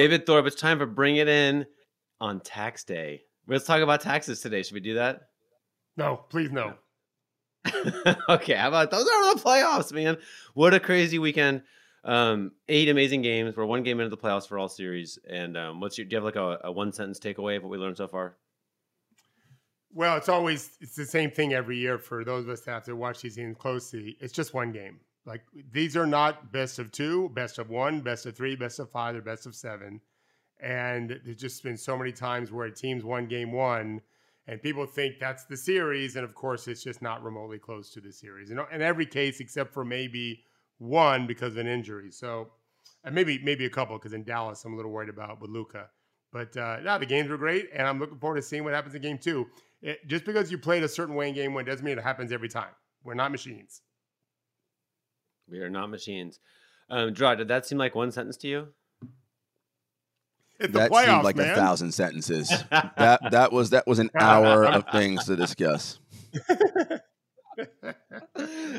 David Thorpe, it's time for Bring It In on tax day. Let's talk about taxes today. Should we do that? No, please no. okay, how about those are the playoffs, man? What a crazy weekend. Um, eight amazing games. We're one game into the playoffs for all series. And um, what's your do you have like a, a one sentence takeaway of what we learned so far? Well, it's always it's the same thing every year for those of us that have to watch these games closely. It's just one game. Like these are not best of two, best of one, best of three, best of five, or best of seven. And there's just been so many times where a team's won game one, and people think that's the series, and of course it's just not remotely close to the series. Know, in every case except for maybe one because of an injury. So, and maybe maybe a couple because in Dallas I'm a little worried about with Luka. But uh, no, the games were great, and I'm looking forward to seeing what happens in game two. It, just because you played a certain way in game one doesn't mean it happens every time. We're not machines. We are not machines. Um, Draw, did that seem like one sentence to you? It's that playoffs, seemed like man. a thousand sentences. that that was that was an hour of things to discuss.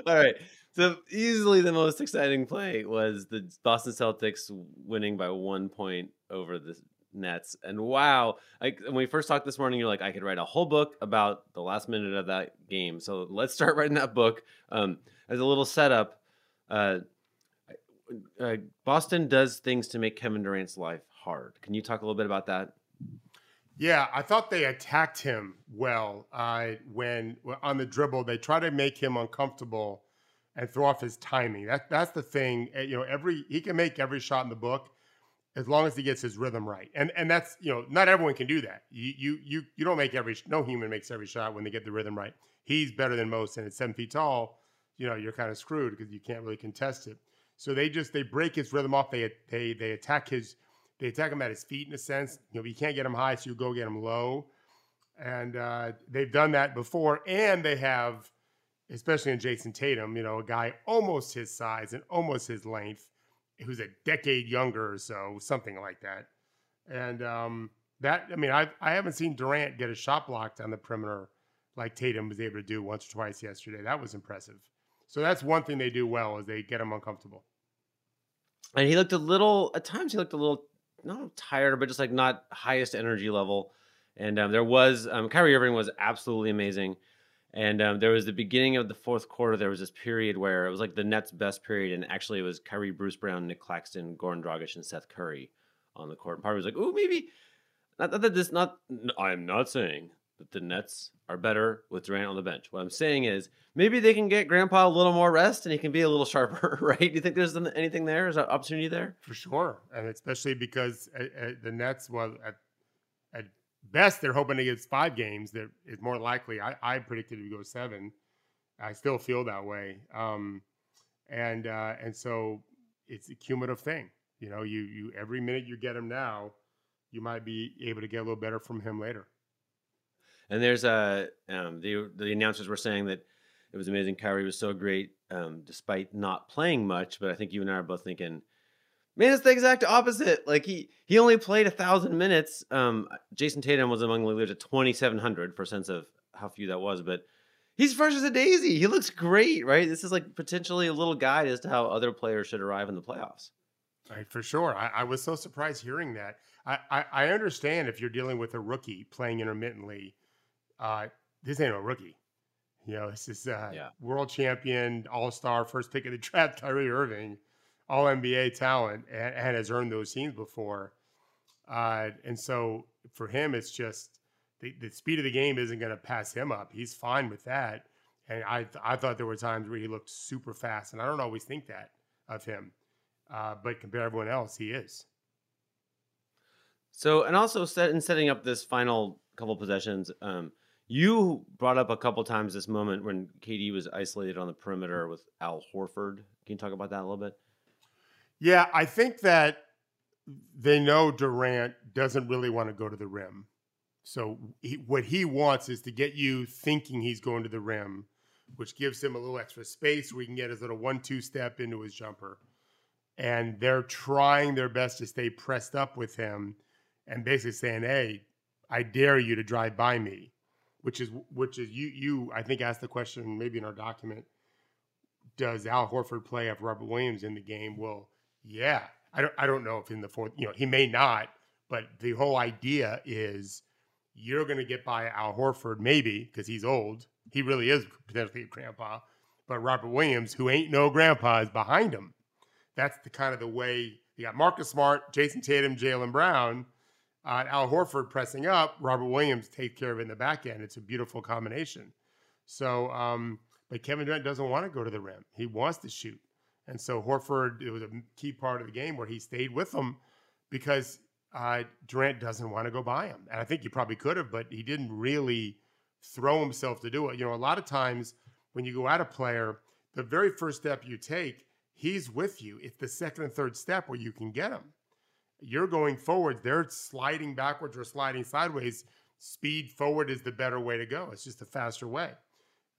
All right. So easily the most exciting play was the Boston Celtics winning by one point over the Nets. And wow, like when we first talked this morning, you're like, I could write a whole book about the last minute of that game. So let's start writing that book. Um, as a little setup, uh, uh, Boston does things to make Kevin Durant's life hard. Can you talk a little bit about that? Yeah, I thought they attacked him well uh, when on the dribble. They try to make him uncomfortable and throw off his timing. That that's the thing. Eh, you know, every he can make every shot in the book as long as he gets his rhythm right. And and that's you know not everyone can do that. You you you you don't make every no human makes every shot when they get the rhythm right. He's better than most, and at seven feet tall, you know you're kind of screwed because you can't really contest it. So they just they break his rhythm off. They they they attack his they attack him at his feet in a sense. You know you can't get him high, so you go get him low. And uh, they've done that before, and they have, especially in Jayson Tatum, you know, a guy almost his size and almost his length who's a decade younger or so, something like that. And um, that, I mean, I I haven't seen Durant get a shot blocked on the perimeter like Tatum was able to do once or twice yesterday. That was impressive. So that's one thing they do well is they get him uncomfortable. And he looked a little at times. He looked a little not tired, but just like not highest energy level. And um, there was um, Kyrie Irving was absolutely amazing. And um, there was the beginning of the fourth quarter. There was this period where it was like the Nets' best period, and actually it was Kyrie, Bruce Brown, Nick Claxton, Goran Dragic, and Seth Curry on the court. And part of was like, "Oh, maybe." Not that this. Not. I'm not saying that the Nets are better with Durant on the bench. What I'm saying is maybe they can get Grandpa a little more rest, and he can be a little sharper. Right? Do you think there's anything there? Is there opportunity there? For sure, and especially because uh, uh, the Nets, well, at, at best, they're hoping to get five games. That is more likely. I, I predicted it to go seven. I still feel that way. Um, and uh, and so it's a cumulative thing. You know, you you every minute you get him now, you might be able to get a little better from him later. And there's a um, the the announcers were saying that it was amazing. Kyrie was so great um, despite not playing much. But I think you and I are both thinking Man, it's the exact opposite. Like he he only played a thousand minutes. Um, Jayson Tatum was among the leaders at twenty seven hundred for a sense of how few that was, but he's fresh as a daisy. He looks great, right? This is like potentially a little guide as to how other players should arrive in the playoffs. Right, for sure. I, I was so surprised hearing that. I, I, I, understand if you're dealing with a rookie playing intermittently. Uh, this ain't a rookie. You know, this is uh, yeah. world champion, all star, first pick of the draft, Kyrie Irving all NBA talent and, and, has earned those teams before. Uh, and so for him, it's just the, the speed of the game isn't going to pass him up. He's fine with that. And I, I thought there were times where he looked super fast, and I don't always think that of him. Uh, but compared to everyone else, he is. So, and also set in setting up this final couple possessions, um, you brought up a couple times this moment when KD was isolated on the perimeter with Al Horford. Can you talk about that a little bit? Yeah, I think that they know Durant doesn't really want to go to the rim. So he, what he wants is to get you thinking he's going to the rim, which gives him a little extra space where he can get his little one-two step into his jumper. And they're trying their best to stay pressed up with him, and basically saying, "Hey, I dare you to drive by me," which is which is you you I think asked the question maybe in our document. Does Al Horford play if Robert Williams in the game? Well, yeah, I don't I don't know if in the fourth, you know, he may not, but the whole idea is you're going to get by Al Horford maybe because he's old. He really is potentially a grandpa, but Robert Williams, who ain't no grandpa, is behind him. That's the kind of the way you got Marcus Smart, Jayson Tatum, Jaylen Brown, uh, Al Horford pressing up. Robert Williams take care of it in the back end. It's a beautiful combination. So, um, but Kevin Durant doesn't want to go to the rim. He wants to shoot. And so Horford, it was a key part of the game where he stayed with him because uh, Durant doesn't want to go by him. And I think he probably could have, but he didn't really throw himself to do it. You know, a lot of times when you go at a player, the very first step you take, he's with you. It's the second and third step where you can get him. You're going forward, they're sliding backwards or sliding sideways. Speed forward is the better way to go. It's just a faster way.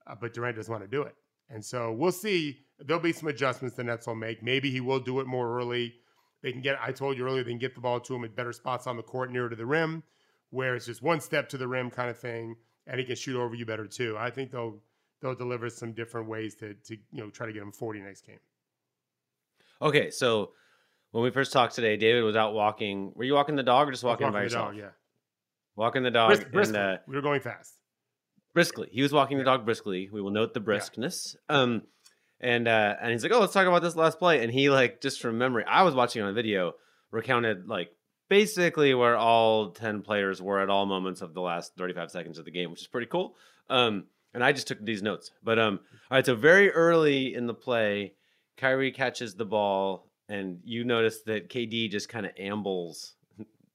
Uh, but Durant doesn't want to do it. And so we'll see. There'll be some adjustments the Nets will make. Maybe he will do it more early. They can get, I told you earlier, they can get the ball to him at better spots on the court nearer to the rim, where it's just one step to the rim kind of thing, and he can shoot over you better too. I think they'll they'll deliver some different ways to to you know try to get him 40 next game. Okay, so when we first talked today, David was out walking. Were you walking the dog or just walking, walking by yourself? Dog, yeah. Walking the dog. Brisk, briskly. And, uh, we were going fast. Briskly. He was walking the dog briskly. We will note the briskness. Yeah. Um, and uh, and he's like, "Oh, let's talk about this last play." And he like just from memory, I was watching on a video, recounted like basically where all ten players were at all moments of the last thirty five seconds of the game, which is pretty cool. Um, and I just took these notes. But um, all right, so very early in the play, Kyrie catches the ball, and you notice that KD just kind of ambles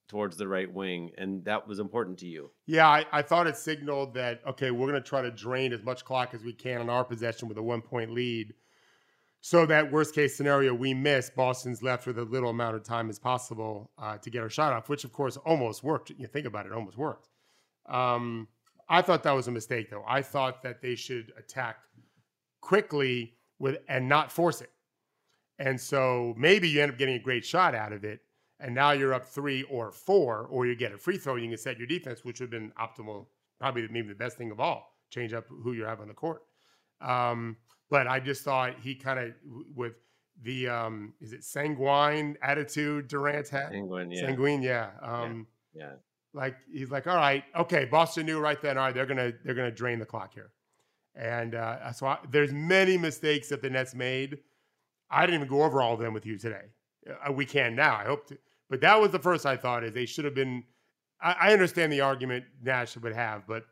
towards the right wing, and that was important to you. Yeah, I, I thought it signaled that okay, we're going to try to drain as much clock as we can on our possession with a one point lead, so that worst case scenario we miss, Boston's left with a little amount of time as possible uh, to get our shot off, which of course almost worked. You think about it, almost worked. Um, I thought that was a mistake, though. I thought that they should attack quickly with and not force it. And so maybe you end up getting a great shot out of it, and now you're up three or four, or you get a free throw, you can set your defense, which would have been optimal, probably maybe the best thing of all. Change up who you have on the court. Um, but I just thought he kind of with the um, is it sanguine attitude Durant had? Sanguine, yeah. Sanguine, yeah. Um, yeah. yeah. Like he's like, all right, okay, Boston knew right then, all right, they're gonna they're gonna drain the clock here, and uh, so I, there's many mistakes that the Nets made. I didn't even go over all of them with you today. Uh, we can now. I hope to. But that was the first I thought is they should have been. I, I understand the argument Nash would have, but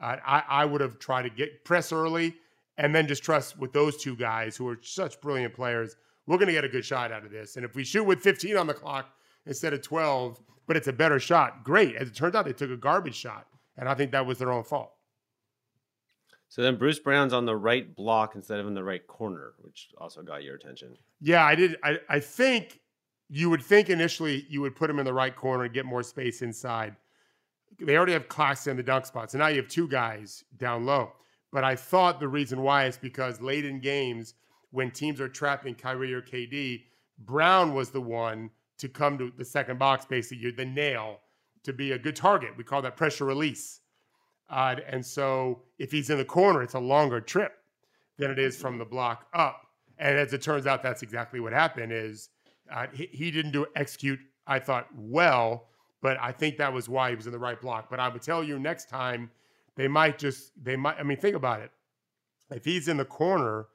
I, I would have tried to get press early and then just trust with those two guys who are such brilliant players. We're going to get a good shot out of this. And if we shoot with 15 on the clock instead of 12, but it's a better shot, great. As it turns out, they took a garbage shot, and I think that was their own fault. So then Bruce Brown's on the right block instead of in the right corner, which also got your attention. Yeah, I did. I, I think you would think initially you would put him in the right corner and get more space inside. They already have Claxton in the dunk spot, so now you have two guys down low. But I thought the reason why is because late in games, when teams are trapping Kyrie or KD, Brown was the one to come to the second box, basically, the nail to be a good target. We call that pressure release. Uh, and so if he's in the corner, it's a longer trip than it is from the block up. And as it turns out, that's exactly what happened. Is uh, he, he, didn't do execute, I thought, well, but I think that was why he was in the right block. But I would tell you next time they might just they might. I mean, think about it. If he's in the corner,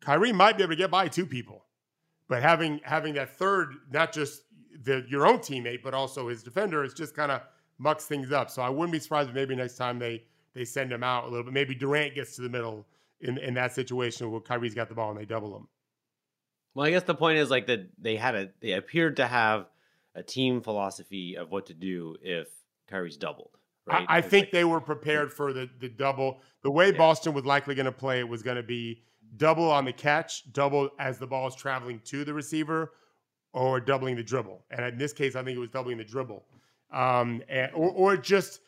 Kyrie might be able to get by two people, but having having that third, not just the your own teammate, but also his defender, is just kind of mucks things up. So I wouldn't be surprised if maybe next time they they send him out a little bit. Maybe Durant gets to the middle in in that situation where Kyrie's got the ball and they double him. Well, I guess the point is like that they had a they appeared to have a team philosophy of what to do if Kyrie's doubled. Right? I, I think like, they were prepared for the the double. The way yeah. Boston was likely going to play it was going to be double on the catch, double as the ball is traveling to the receiver, or doubling the dribble. And in this case, I think it was doubling the dribble um, and, or, or just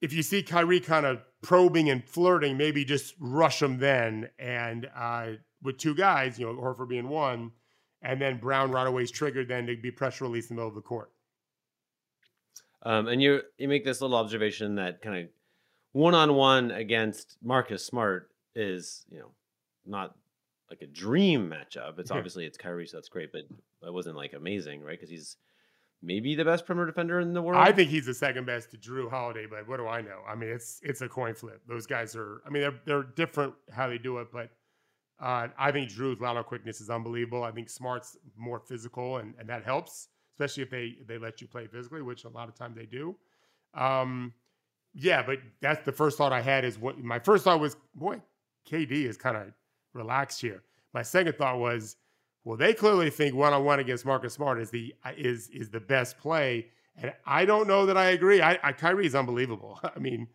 if you see Kyrie kind of probing and flirting, maybe just rush him then. And uh, with two guys, you know, Horford being one, and then Brown right away is triggered then to be pressure release in the middle of the court. Um, and you you make this little observation that kind of one on one against Marcus Smart is you know not like a dream matchup. It's obviously it's Kyrie, so that's great, but it wasn't like amazing, right? Because he's maybe the best perimeter defender in the world. I think he's the second best to Jrue Holiday, but what do I know? I mean, it's it's a coin flip. Those guys are. I mean, they're they're different how they do it, but uh, I think Jrue's lateral quickness is unbelievable. I think Smart's more physical, and and that helps, especially if they they let you play physically, which a lot of times they do. Um, yeah, but that's the first thought I had. Is what my first thought was, boy, KD is kind of relaxed here. My second thought was well, they clearly think one on one against Marcus Smart is the is is the best play, and I don't know that I agree. I, I Kyrie is unbelievable. I mean,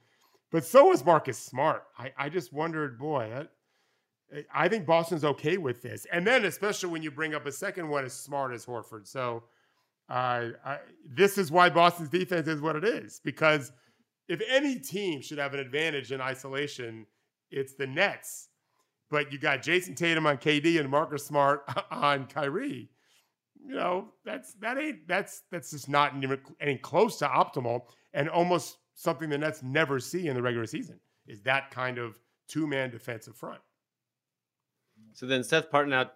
but so is Marcus Smart. I I just wondered, boy. I, I think Boston's okay with this, and then especially when you bring up a second one as smart as Horford. So, uh, I, this is why Boston's defense is what it is because if any team should have an advantage in isolation, it's the Nets but you got Jayson Tatum on KD and Marcus Smart on Kyrie. You know, that's that ain't that's that's just not any close to optimal and almost something the Nets never see in the regular season is that kind of two man defensive front. So then Seth Partnow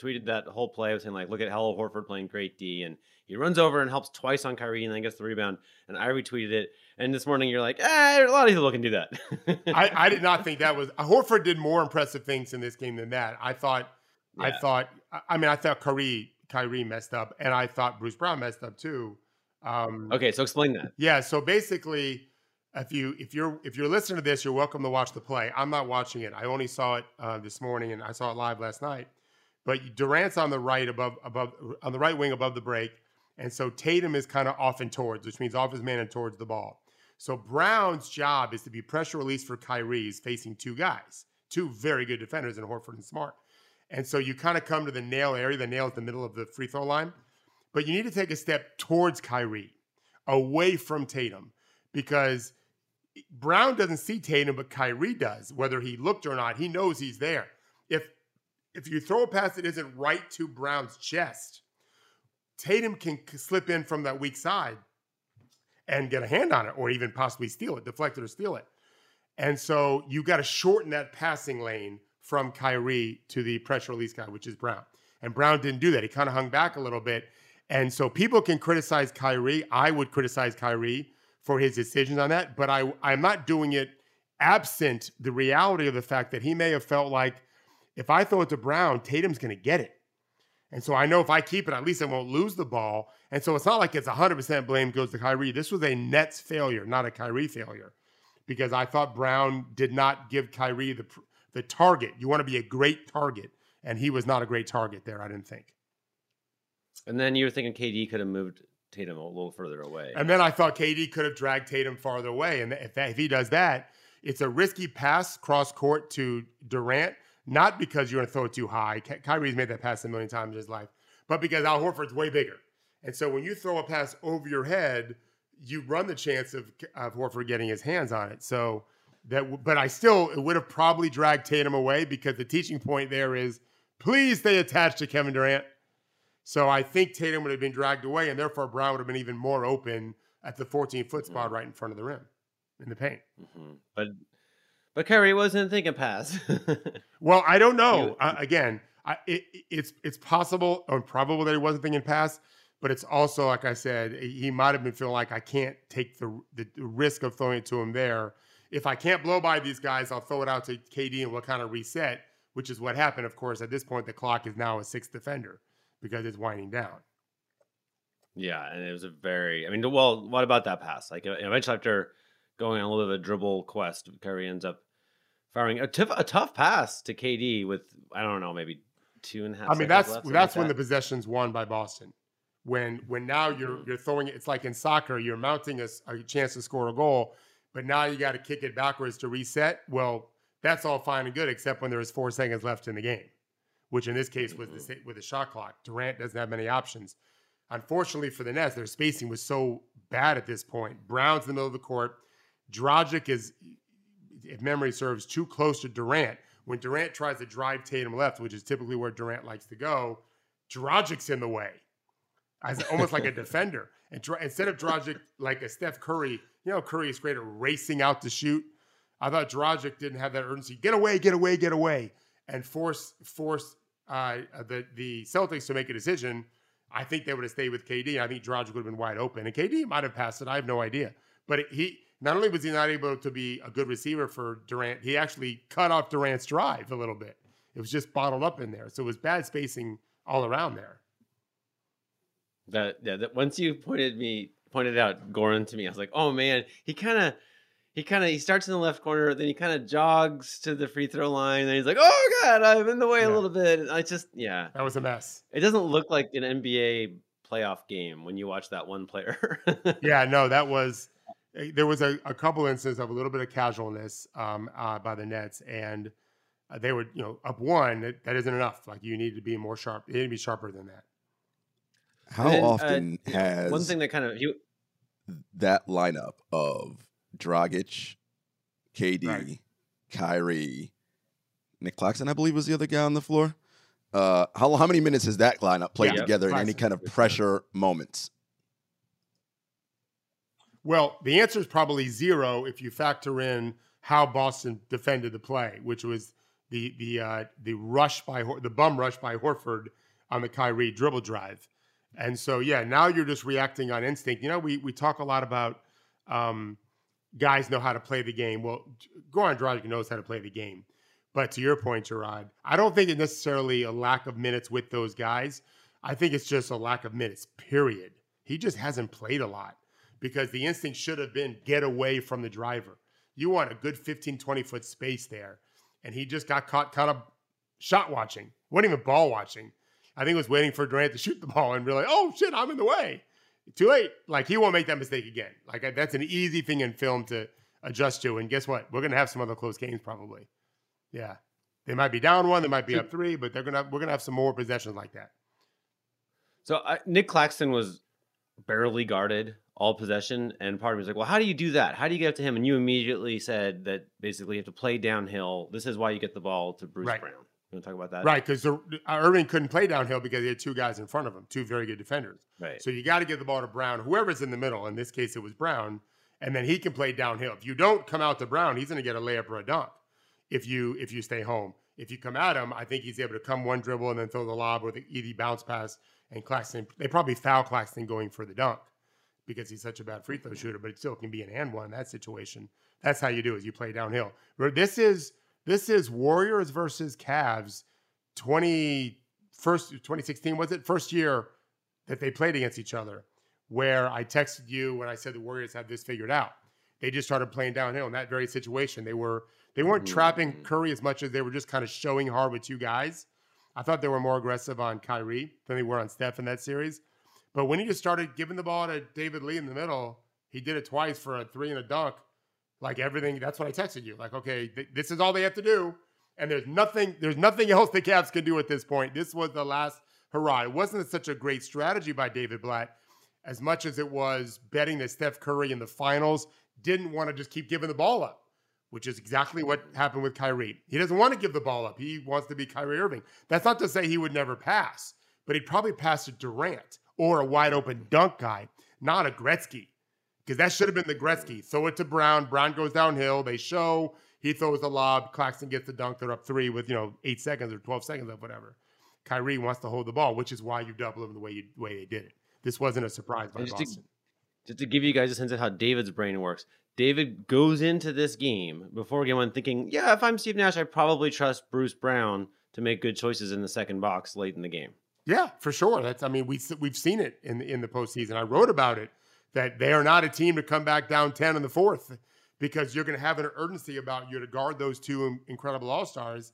tweeted that whole play of saying like, look at Al Horford playing great D, and he runs over and helps twice on Kyrie, and then gets the rebound. And I retweeted it. And this morning you're like, eh, a lot of people can do that. I, I, did not think that was Horford did more impressive things in this game than that. I thought, yeah. I thought, I mean, I thought Kyrie Kyrie messed up, and I thought Bruce Brown messed up too. Um, okay, so explain that. Yeah, so basically, if you if you're if you're listening to this, you're welcome to watch the play. I'm not watching it. I only saw it uh, this morning, and I saw it live last night. But Durant's on the right above above on the right wing above the break, and so Tatum is kind of off and towards, which means off his man and towards the ball. So Brown's job is to be pressure release for Kyrie's facing two guys, two very good defenders in Horford and Smart. And so you kind of come to the nail area. The nail is the middle of the free throw line, but you need to take a step towards Kyrie, away from Tatum, because Brown doesn't see Tatum, but Kyrie does. Whether he looked or not, he knows he's there. If if you throw a pass that isn't right to Brown's chest, Tatum can slip in from that weak side and get a hand on it, or even possibly steal it, deflect it or steal it. And so you've got to shorten that passing lane from Kyrie to the pressure release guy, which is Brown. And Brown didn't do that. He kind of hung back a little bit. And so people can criticize Kyrie. I would criticize Kyrie for his decisions on that, but I, I'm not doing it absent the reality of the fact that he may have felt like if I throw it to Brown, Tatum's going to get it. And so I know if I keep it, at least I won't lose the ball. And so it's not like it's 100% blame goes to Kyrie. This was a Nets failure, not a Kyrie failure, because I thought Brown did not give Kyrie the, the target. You want to be a great target. And he was not a great target there, I didn't think. And then you were thinking KD could have moved Tatum a little further away. And then I thought KD could have dragged Tatum farther away. And if, that, if he does that, it's a risky pass cross court to Durant not because you're going to throw it too high. Ky- Kyrie's made that pass a million times in his life, but because Al Horford's way bigger. And so when you throw a pass over your head, you run the chance of, of Horford getting his hands on it. So that, but I still, it would have probably dragged Tatum away because the teaching point there is please stay attached to Kevin Durant. So I think Tatum would have been dragged away, and therefore Brown would have been even more open at the 14 foot spot mm-hmm. right in front of the rim in the paint. Mm-hmm. But but Kyrie wasn't thinking pass. well, I don't know. Uh, again, I, it, it's it's possible or probable that he wasn't thinking pass, but it's also like I said, he might have been feeling like I can't take the, the, the risk of throwing it to him there. If I can't blow by these guys, I'll throw it out to KD and we'll kind of reset, which is what happened. Of course, at this point, the clock is now a sixth defender because it's winding down. Yeah, and it was a very. I mean, well, what about that pass? Like eventually, after going on a little bit of a dribble quest. Kyrie ends up firing a, tough pass to KD with I don't know maybe two and a half. I mean that's that's when that. the possession's won by Boston. When when now you're mm-hmm. you're throwing it, it's like in soccer, you're mounting a, a chance to score a goal, but now you got to kick it backwards to reset. Well, that's all fine and good, except when there's four seconds left in the game, which in this case was mm-hmm. the with the shot clock. Durant doesn't have many options. Unfortunately for the Nets, their spacing was so bad at this point. Brown's in the middle of the court. Dragic is, if memory serves, too close to Durant. When Durant tries to drive Tatum left, which is typically where Durant likes to go, Dragic's in the way, as almost like a defender. And instead of Dragic like a Steph Curry, you know, Curry is great at racing out to shoot. I thought Dragic didn't have that urgency. Get away, get away, get away. and force force uh, the the Celtics to make a decision, I think they would have stayed with KD. I think Dragic would have been wide open, and KD might have passed it. I have no idea. But he not only was he not able to be a good receiver for Durant, he actually cut off Durant's drive a little bit. It was just bottled up in there, so it was bad spacing all around there. That yeah, that once you pointed me pointed out Goran to me, I was like, oh man, he kind of he kind of he starts in the left corner, then he kind of jogs to the free throw line, and he's like, "Oh God, I'm in the way yeah. a little bit." I just, yeah, that was a mess. It doesn't look like an NBA playoff game when you watch that one player. yeah, no, that was there was a, a couple instances of a little bit of casualness um, uh, by the Nets, and uh, they were, you know, up one. That, that isn't enough. Like you need to be more sharp. You need to be sharper than that. How then, uh, often uh, has one thing that kind of you that lineup of Dragic, KD, right. Kyrie, Nick Claxton, I believe was the other guy on the floor. Uh, how how many minutes has that lineup played yeah, together in any kind of pressure moments? Well, the answer is probably zero if you factor in how Boston defended the play, which was the the uh, the rush by the bum rush by Horford on the Kyrie dribble drive, and so yeah, now you're just reacting on instinct. You know, we we talk a lot about um, guys know how to play the game. Well, Goran Dragic knows how to play the game. But to your point, Gerard, I don't think it's necessarily a lack of minutes with those guys. I think it's just a lack of minutes, period. He just hasn't played a lot because the instinct should have been get away from the driver. You want a good 15, 20 foot space there. And he just got caught kind of shot watching, wasn't even ball watching. I think he was waiting for Durant to shoot the ball and realize, oh shit, I'm in the way too late. Like he won't make that mistake again. Like that's an easy thing in film to adjust to. And guess what? We're gonna have some other close games probably. Yeah, they might be down one, they might be up three, but they're gonna we're gonna have some more possessions like that. So uh, Nick Claxton was barely guarded all possession, and part of me was like, well, how do you do that? How do you get up to him? And you immediately said that basically you have to play downhill. This is why you get the ball to Bruce right. Brown. You want to talk about that? Right, because uh, Irving couldn't play downhill because he had two guys in front of him, two very good defenders. Right. So you got to get the ball to Brown, whoever's in the middle. In this case, it was Brown, and then he can play downhill. If you don't come out to Brown, he's going to get a layup or a dunk. If you if you stay home, if you come at him, I think he's able to come one dribble and then throw the lob or the easy bounce pass. And Claxton, they probably foul Claxton going for the dunk because he's such a bad free throw shooter, but it still can be an and one in that situation. That's how you do it. You play downhill. This is this is Warriors versus Cavs 20 first 2016 was it first year that they played against each other where I texted you when I said the Warriors had this figured out. They just started playing downhill in that very situation. They were they weren't mm-hmm. trapping Curry as much as they were just kind of showing hard with two guys. I thought they were more aggressive on Kyrie than they were on Steph in that series. But when he just started giving the ball to David Lee in the middle, he did it twice for a three and a dunk. Like everything, that's what I texted you. Like, okay, th- this is all they have to do and there's nothing there's nothing else the Cavs can do at this point. This was the last hurrah. It wasn't such a great strategy by David Blatt as much as it was betting that Steph Curry in the finals didn't want to just keep giving the ball up, which is exactly what happened with Kyrie. He doesn't want to give the ball up. He wants to be Kyrie Irving. That's not to say he would never pass, but he'd probably pass to Durant or a wide open dunk guy, not a Gretzky. Because that should have been the Gretzky. Throw it to Brown. Brown goes downhill. They show he throws the lob. Claxton gets the dunk. They're up three with you know eight seconds or twelve seconds of whatever. Kyrie wants to hold the ball, which is why you double him the way you the way they did it. This wasn't a surprise by just Boston. To, just to give you guys a sense of how David's brain works, David goes into this game before game one thinking, yeah, if I'm Steve Nash, I probably trust Bruce Brown to make good choices in the second box late in the game. Yeah, for sure. That's I mean we we've seen it in in the postseason. I wrote about it that they are not a team to come back down ten in the fourth because you're going to have an urgency about you to guard those two incredible all stars.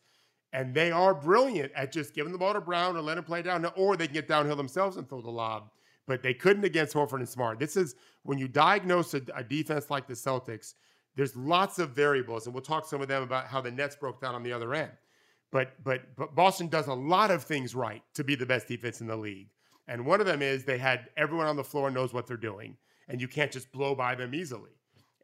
And they are brilliant at just giving the ball to Brown and let him play down, or they can get downhill themselves and throw the lob. But they couldn't against Horford and Smart. This is when you diagnose a, a defense like the Celtics, there's lots of variables, and we'll talk some of them about how the Nets broke down on the other end. But but but Boston does a lot of things right to be the best defense in the league. And one of them is they had everyone on the floor knows what they're doing, and you can't just blow by them easily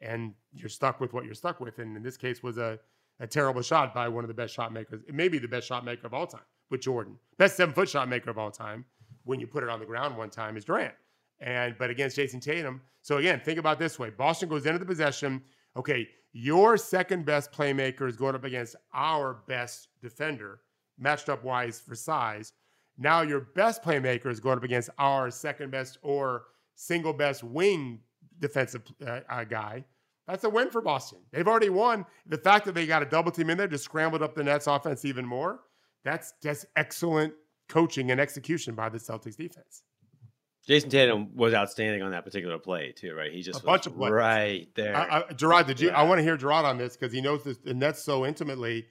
and you're stuck with what you're stuck with. And in this case, was a, a terrible shot by one of the best shot makers, maybe the best shot maker of all time, with Jordan, best seven foot shot maker of all time. When you put it on the ground one time is Durant, and but against Jayson Tatum. So again, think about this way: Boston goes into the possession okay, your second best playmaker is going up against our best defender, matched up wise for size. Now your best playmaker is going up against our second best or single best wing defensive uh, uh, guy. That's a win for Boston. They've already won. The fact that they got a double team in there just scrambled up the Nets offense even more. That's just excellent coaching and execution by the Celtics defense. Jayson Tatum was outstanding on that particular play too, right? He just a bunch of plays. right there. Uh, uh, Gerard, did you? Yeah. I want to hear Gerard on this because he knows this, the Nets so intimately.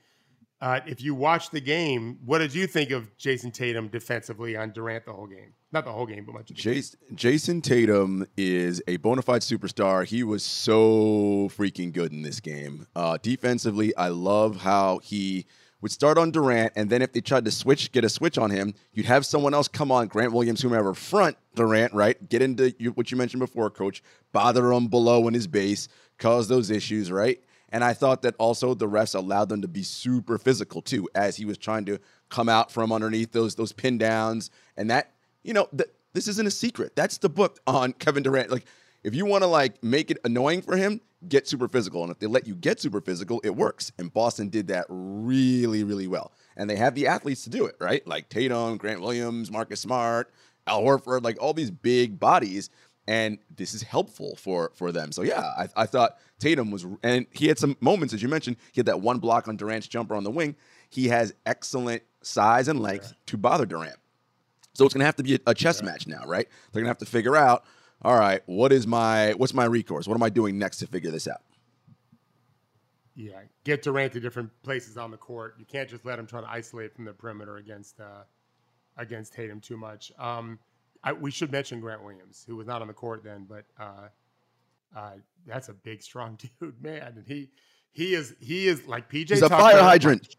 Uh, if you watch the game, what did you think of Jayson Tatum defensively on Durant the whole game? Not the whole game, but much of Jayson, Jayson Tatum is a bona fide superstar. He was so freaking good in this game. Uh, defensively, I love how he would start on Durant, and then if they tried to switch, get a switch on him, you'd have someone else come on, Grant Williams, whomever, front Durant, right? Get into what you mentioned before, coach, bother him below in his base, cause those issues, right? And I thought that also the refs allowed them to be super physical too, as he was trying to come out from underneath those those pin downs. And that, you know, th- this isn't a secret. That's the book on Kevin Durant. Like, if you want to like make it annoying for him, get super physical. And if they let you get super physical, it works. And Boston did that really, really well. And they have the athletes to do it, right? Like Tatum, Grant Williams, Marcus Smart, Al Horford, like all these big bodies and this is helpful for for them. So yeah, I, I thought Tatum was, and he had some moments as you mentioned. He had that one block on Durant's jumper on the wing. He has excellent size and length yeah. to bother Durant. So it's going to have to be a, chess yeah. match now, right? They're going to have to figure out, all right, what is my what's my recourse? What am I doing next to figure this out? Yeah, get Durant to different places on the court. You can't just let him try to isolate from the perimeter against uh, against Tatum too much. Um, I, we should mention Grant Williams, who was not on the court then, but uh, uh, that's a big, strong dude, man. And he he is he is like PJ. He's a fire hydrant.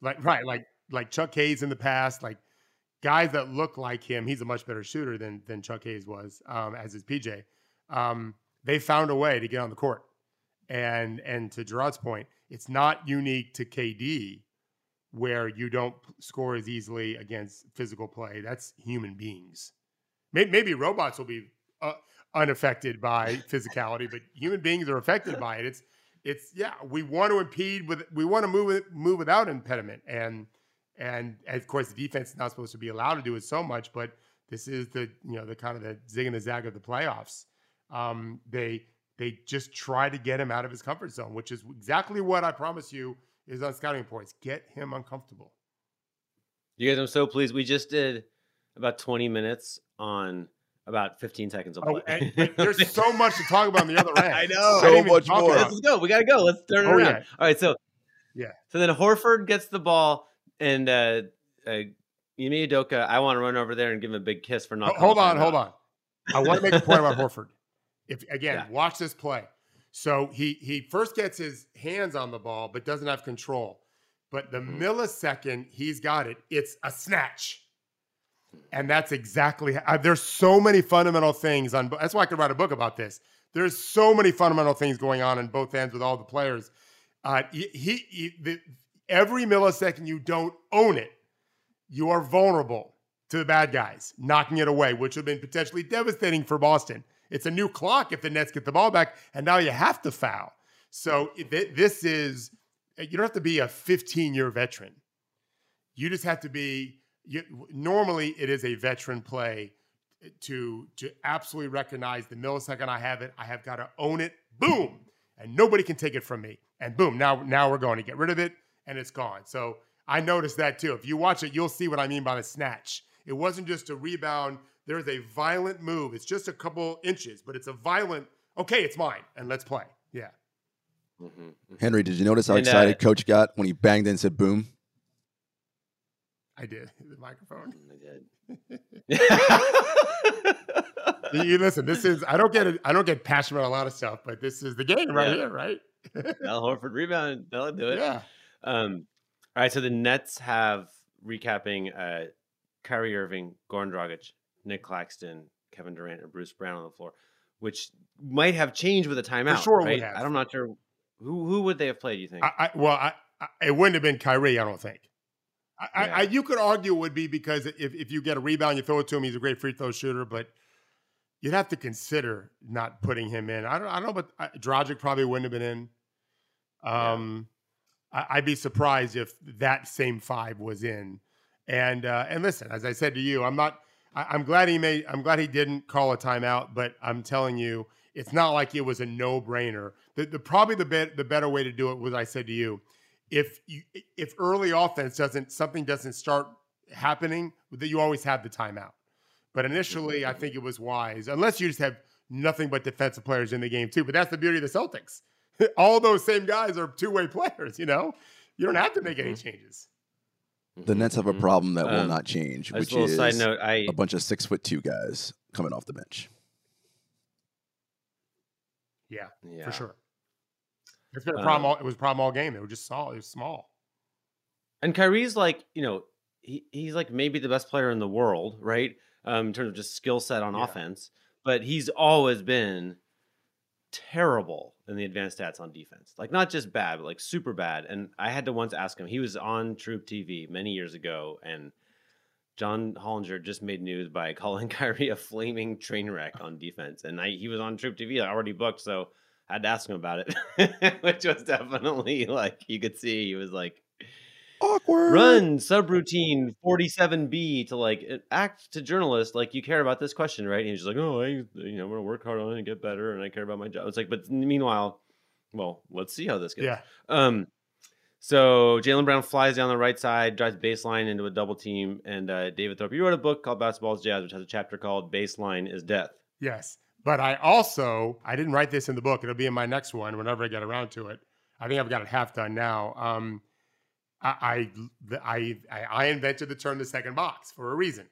Like, like right, like like Chuck Hayes in the past, like guys that look like him. He's a much better shooter than than Chuck Hayes was, um, as is PJ. Um, they found a way to get on the court, and and to Gerard's point, it's not unique to KD where you don't score as easily against physical play. That's human beings. Maybe, robots will be uh, unaffected by physicality, but human beings are affected by it. It's it's yeah. We want to impede with we want to move move without impediment, and and of course the defense is not supposed to be allowed to do it so much, but this is the you know the kind of the zig and the zag of the playoffs. Um, they they just try to get him out of his comfort zone, which is exactly what I promise you is on scouting reports. Get him uncomfortable. You guys, I'm so pleased. We just did about 20 minutes on about 15 seconds of oh, play. Oh, and, there's so much to talk about on the other end. I know. So much more. Let's go. We got to go. Let's turn it oh, around. Yeah. All right. So, yeah. So then Horford gets the ball, and uh, uh, Ime Udoka, I want to run over there and give him a big kiss for not. Hold on, hold on. I want to make a point about Horford. If again, yeah. watch this play. So he he first gets his hands on the ball, but doesn't have control. But the mm-hmm. millisecond he's got it, it's a snatch. And that's exactly how, there's so many fundamental things on that's why I could write a book about this. There's so many fundamental things going on in both ends with all the players. Uh, he, he the, every millisecond you don't own it, you are vulnerable to the bad guys knocking it away, which would have been potentially devastating for Boston. It's a new clock if the Nets get the ball back, and now you have to foul. So this is uh, you don't have to be a 15 year veteran. You just have to be. You, normally, it is a veteran play to to absolutely recognize the millisecond I have it. I have got to own it. Boom, and nobody can take it from me. And boom, now now we're going to get rid of it, and it's gone. So I noticed that too. If you watch it, you'll see what I mean by the snatch. It wasn't just a rebound there's a violent move. It's just a couple inches, but it's a violent, okay, it's mine, and let's play. Yeah. Mm-hmm, mm-hmm. Henry, did you notice how and, uh, excited uh, Coach got when he banged in and said boom? I did. The microphone. I did. you listen, this is I don't get it, I don't get passionate about a lot of stuff, but this is the game right yeah. here, right? Al Horford rebound. They'll do it. Yeah. Um, all right. So the Nets have recapping uh Kyrie Irving, Goran Dragic, Nick Claxton, Kevin Durant, and Bruce Brown on the floor, which might have changed with a timeout. For sure, right? I'm not sure who who would they have played. You think? I, I, well, I, it wouldn't have been Kyrie. I don't think. Yeah. you could argue it would be because if, if you get a rebound, you throw it to him. He's a great free throw shooter, but you'd have to consider not putting him in. I don't, I don't know, but uh, Dragic probably wouldn't have been in. Um, I, I'd be surprised if that same five was in. And uh, and listen, as I said to you, I'm not. I, am glad he made. I'm glad he didn't call a timeout. But I'm telling you, it's not like it was a no brainer. The, the probably the bet the better way to do it was I said to you, if you if early offense doesn't something doesn't start happening, that you always have the timeout. But initially, I think it was wise, unless you just have nothing but defensive players in the game too. But that's the beauty of the Celtics. All those same guys are two way players. You know, you don't have to make any mm-hmm. changes. The Nets have a mm-hmm. problem that will um, not change, which is side note, I, a bunch of six foot two guys coming off the bench. Yeah, yeah. for sure. It's been a problem. Um, all, it was a problem all game. They were just small. It was small. And Kyrie's like, you know, he, he's like maybe the best player in the world, right? um, in terms of just skill set on yeah. offense, but he's always been terrible in the advanced stats on defense. Like not just bad, but like super bad. And I had to once ask him. He was on TrueHoop TV many years ago, and John Hollinger just made news by calling Kyrie a flaming train wreck on defense. And I, he was on TrueHoop TV, already booked, so I had to ask him about it, which was definitely like you could see he was like awkward run subroutine 47b to like act to journalist like you care about this question right and he's just like oh i you know i'm gonna work hard on it and get better and i care about my job it's like but meanwhile well let's see how this goes yeah um so Jaylen Brown flies down the right side, drives baseline into a double team, and uh, David Thorpe. You wrote a book called Basketball's Jazz, which has a chapter called "Baseline is Death." Yes, but I also I didn't write this in the book. It'll be in my next one whenever I get around to it. I think I've got it half done now. Um, I, I, I, I invented the term the second box for a reason.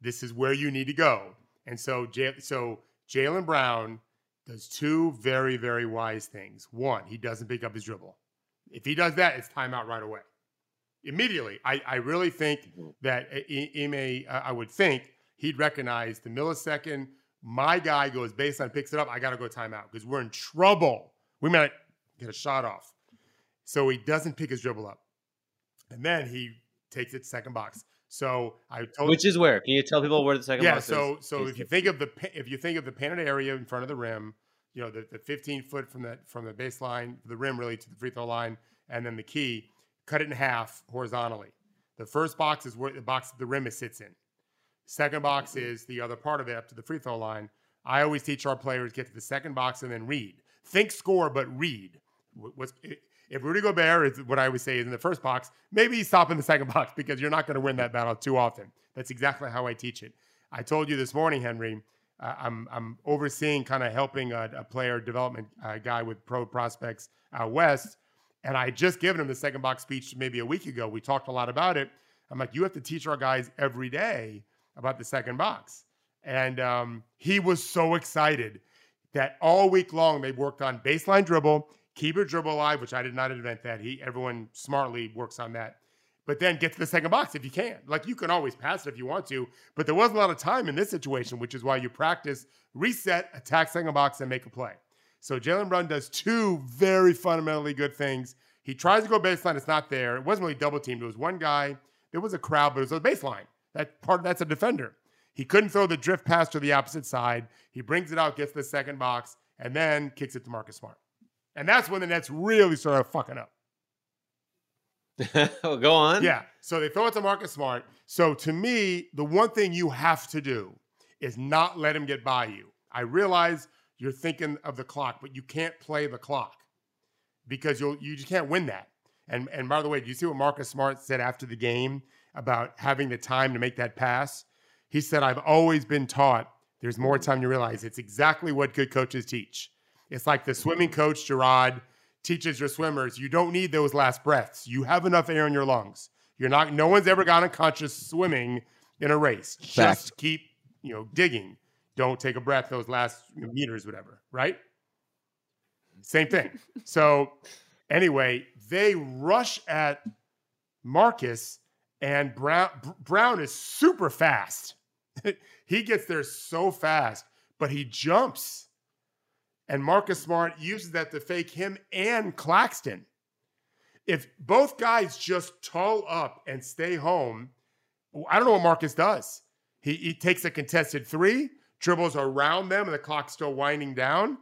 This is where you need to go. And so, so Jaylen Brown does two very, very wise things. One, he doesn't pick up his dribble. If he does that, it's timeout right away. Immediately, I, I really think mm-hmm. that Ime, I would think he'd recognize the millisecond my guy goes baseline, picks it up, I got to go timeout because we're in trouble. We might get a shot off. So he doesn't pick his dribble up and then he takes it second box. So I told which is where can you tell people where the second yeah, box so, is? so so if you think of the if you think of the painted area in front of the rim, you know the, the 15 foot from the from the baseline, the rim really to the free throw line, and then the key, cut it in half horizontally. The first box is where the box the rim is sits in. Second box mm-hmm. is the other part of it up to the free throw line. I always teach our players get to the second box and then read. Think score, but read. What's if Rudy Gobert is what I would say is in the first box, maybe stop in the second box because you're not going to win that battle too often. That's exactly how I teach it. I told you this morning, Henry, uh, I'm, I'm overseeing kind of helping a, a player development uh, guy with pro prospects out west. And I just given him the second box speech maybe a week ago. We talked a lot about it. I'm like, you have to teach our guys every day about the second box. And um, he was so excited that all week long they worked on baseline dribble keep your dribble alive, which I did not invent that. He everyone smartly works on that. But then get to the second box if you can. Like you can always pass it if you want to, but there wasn't a lot of time in this situation, which is why you practice reset, attack second box, and make a play. So Jaylen Brown does two very fundamentally good things. He tries to go baseline, it's not there. It wasn't really double teamed. It was one guy. There was a crowd, but it was a baseline. That part that's a defender. He couldn't throw the drift pass to the opposite side. He brings it out, gets the second box, and then kicks it to Marcus Smart. And that's when the Nets really started fucking up. Go on. Yeah. So they throw it to Marcus Smart. So to me, the one thing you have to do is not let him get by you. I realize you're thinking of the clock, but you can't play the clock because you'll you just can't win that. And and by the way, do you see what Marcus Smart said after the game about having the time to make that pass? He said, I've always been taught there's more time you realize. It's exactly what good coaches teach. It's like the swimming coach, Gerard, teaches your swimmers you don't need those last breaths. You have enough air in your lungs. You're not, no one's ever gone unconscious swimming in a race. Fact. Just keep, you know, digging. Don't take a breath those last meters, whatever, right? Same thing. so, anyway, they rush at Marcus, and Brown, Brown is super fast. he gets there so fast, but he jumps and Marcus Smart uses that to fake him and Claxton. If both guys just tall up and stay home, I don't know what Marcus does. He, he takes a contested three, dribbles around them, and the clock's still winding down.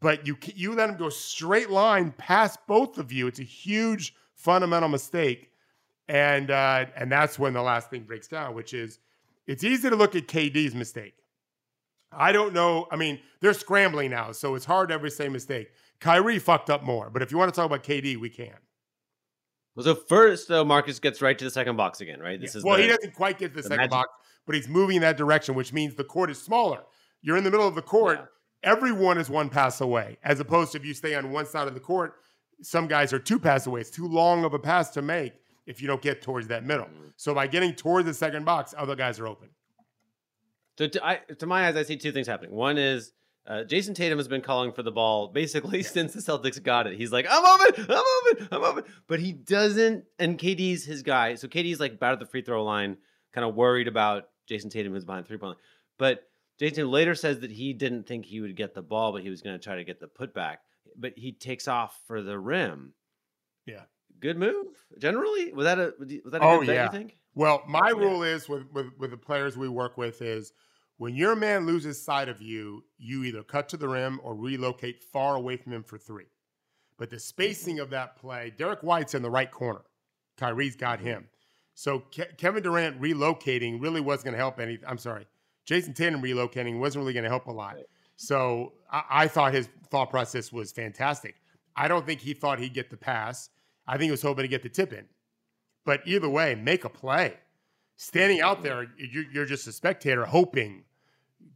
But you you let him go straight line past both of you. It's a huge fundamental mistake, and uh, and that's when the last thing breaks down, which is it's easy to look at KD's mistake. I don't know. I mean, they're scrambling now, so it's hard to ever say mistake. Kyrie fucked up more, but if you want to talk about KD, we can. Well, so first, though, Marcus gets right to the second box again, right? This yeah. is well, the, he doesn't quite get to the, the second magic. box, but he's moving in that direction, which means the court is smaller. You're in the middle of the court. Yeah. Everyone is one pass away, as opposed to if you stay on one side of the court, some guys are two passes away. It's too long of a pass to make if you don't get towards that middle. Mm-hmm. So by getting towards the second box, other guys are open. So to, I, to my eyes, I see two things happening. One is uh, Jayson Tatum has been calling for the ball basically since the Celtics got it. He's like, I'm open, I'm open, I'm open. But he doesn't, and KD's his guy. So KD's like bad at the free throw line, kind of worried about Jayson Tatum who's behind three point line. But Jayson later says that he didn't think he would get the ball, but he was going to try to get the putback. But he takes off for the rim. Yeah. Good move. Generally, was that a was that a oh, good bet, yeah. you think? Well, my yeah. rule is with, with with the players we work with is when your man loses sight of you, you either cut to the rim or relocate far away from him for three. But the spacing of that play, Derrick White's in the right corner. Kyrie's got mm-hmm. him. So Ke- Kevin Durant relocating really wasn't going to help any. I'm sorry, Jayson Tatum relocating wasn't really going to help a lot. So I-, I thought his thought process was fantastic. I don't think he thought he'd get the pass. I think he was hoping to get the tip in. But either way, make a play. Standing out there, you're just a spectator hoping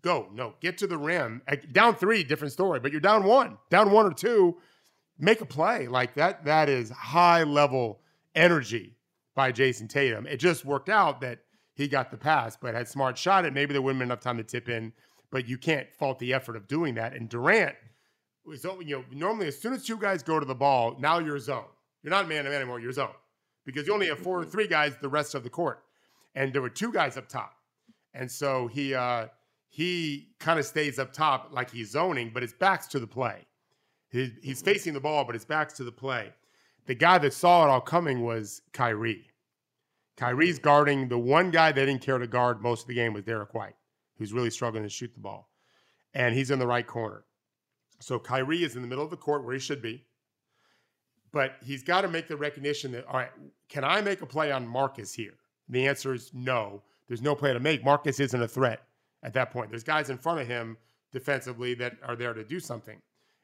go. No, get to the rim. Down three, different story. But you're down one, down one or two. Make a play like that. That is high level energy by Jayson Tatum. It just worked out that he got the pass, but had smart shot it. Maybe there wouldn't have enough time to tip in, but you can't fault the effort of doing that. And Durant was, you know, normally as soon as two guys go to the ball, now you're zone. You're not man to man anymore. You're zone because you only have four or three guys the rest of the court, and there were two guys up top, and so he uh, he kind of stays up top like he's zoning, but his back's to the play. He, he's mm-hmm. facing the ball, but his back's to the play. The guy that saw it all coming was Kyrie. Kyrie's mm-hmm. guarding the one guy they didn't care to guard most of the game was Derrick White, who's really struggling to shoot the ball. And he's in the right corner. So Kyrie is in the middle of the court where he should be. But he's got to make the recognition that, all right, can I make a play on Marcus here? The answer is no. There's no play to make. Marcus isn't a threat at that point. There's guys in front of him defensively that are there to do something.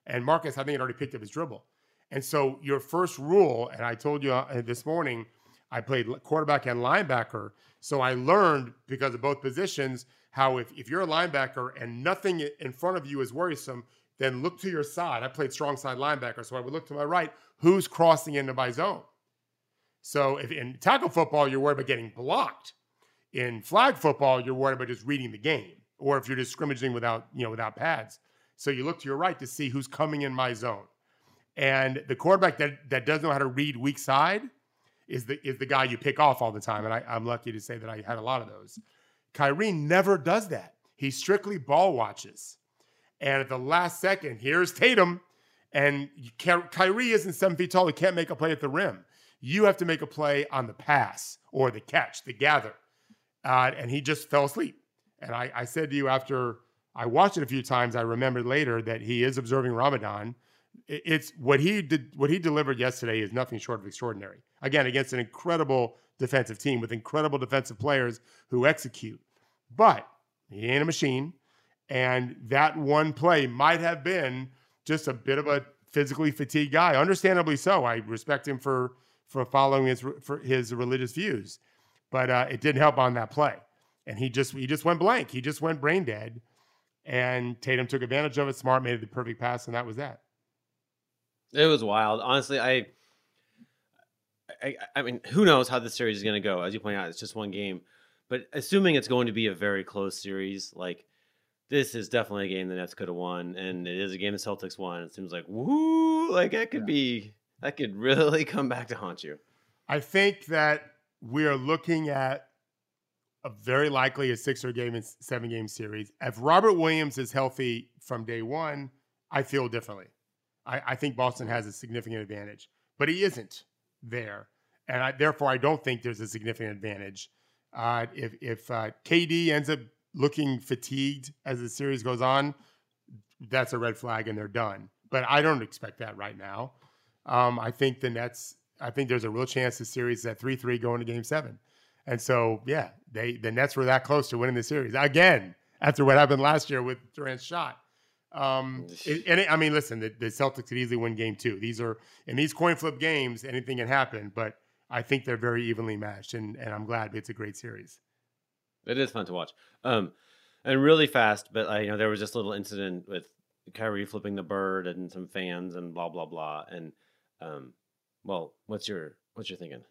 And Marcus, I think, had already picked up his dribble. And so your first rule, and I told you uh, this morning, I played quarterback and linebacker. So I learned because of both positions how if, if you're a linebacker and nothing in front of you is worrisome, then look to your side. I played strong side linebacker, so I would look to my right. Who's crossing into my zone? So if in tackle football, you're worried about getting blocked. In flag football, you're worried about just reading the game, or if you're just scrimmaging without, you know, without pads. So you look to your right to see who's coming in my zone. And the quarterback that, that doesn't know how to read weak side is the is the guy you pick off all the time. And I, I'm lucky to say that I had a lot of those. Kyrie never does that. He strictly ball watches. And at the last second, here's Tatum. And Kyrie isn't seven feet tall. He can't make a play at the rim. You have to make a play on the pass or the catch, the gather uh, and he just fell asleep. And I, I said to you after I watched it a few times, I remembered later that he is observing Ramadan. It's what he did. What he delivered yesterday is nothing short of extraordinary. Again, against an incredible defensive team with incredible defensive players who execute. But he ain't a machine, and that one play might have been just a bit of a physically fatigued guy. Understandably so. I respect him for for following his for his religious views but uh, it didn't help on that play. And he just he just went blank. He just went brain dead. And Tatum took advantage of it. Smart made the perfect pass, and that was that. It was wild. Honestly, I, I, I mean, who knows how this series is going to go? As you point out, it's just one game. But assuming it's going to be a very close series, like this is definitely a game the Nets could have won, and it is a game the Celtics won. It seems like woo, like that could yeah. be that could really come back to haunt you. I think that we are looking at a very likely a six or game and seven game series. If Robert Williams is healthy from day one, I feel differently. I, I think Boston has a significant advantage, but he isn't there, and I, therefore I don't think there's a significant advantage. Uh, if if uh, KD ends up looking fatigued as the series goes on, that's a red flag and they're done. But I don't expect that right now. Um, I think the Nets. I think there's a real chance the series is at three three going to Game Seven, and so yeah, they the Nets were that close to winning the series again after what happened last year with Durant's shot. Um, it, and it, I mean, listen, the, the, Celtics could easily win game two. These are in these coin flip games, anything can happen, but I think they're very evenly matched, and, and I'm glad it's a great series. It is fun to watch. Um, and really fast, but uh, you know, there was this little incident with Kyrie flipping the bird and some fans and blah blah blah. And um, well, what's your what's your thinking?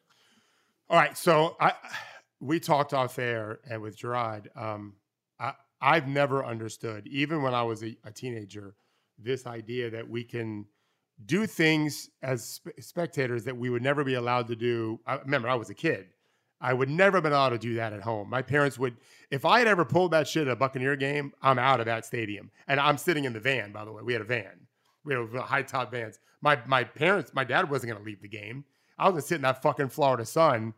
All right, so I we talked off air and with Gerard. Um, I I've never understood, even when I was a, a teenager, this idea that we can do things as sp- spectators that we would never be allowed to do. I remember, I was a kid. I would never have been allowed to do that at home. My parents would, if I had ever pulled that shit at a Buccaneer game, I'm out of that stadium. And I'm sitting in the van, by the way. We had a van. We had high top vans. My my parents, my dad wasn't gonna leave the game. I was gonna sit in that fucking Florida sun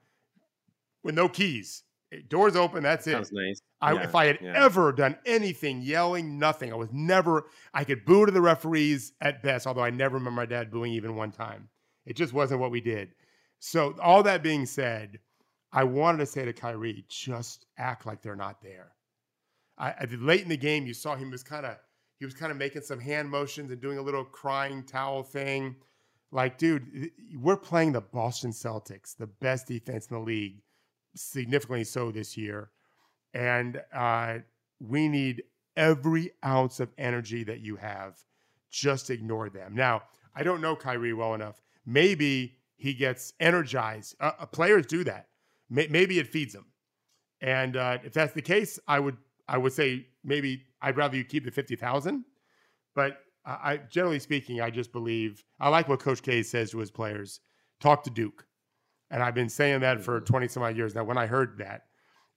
with no keys. Eh, doors open, that's it. Sounds. Nice. I, yeah, if I had yeah. ever done anything, yelling, nothing, I was never, I could boo to the referees at best, although I never remember my dad booing even one time. It just wasn't what we did. So, all that being said, I wanted to say to Kyrie, just act like they're not there. I, I late in the game, you saw him was kind of he was kind of making some hand motions and doing a little crying towel thing. Like, dude, we're playing the Boston Celtics, the best defense in the league, significantly so this year, and uh, we need every ounce of energy that you have. Just ignore them. Now, I don't know Kyrie well enough. Maybe he gets energized. Uh, uh players do that may, maybe it feeds him. And uh, if that's the case, I would I would say maybe I'd rather you keep the fifty thousand. But I, generally speaking, I just believe I like what Coach K says to his players: talk to Duke. And I've been saying that for mm-hmm. twenty some odd years now. When I heard that,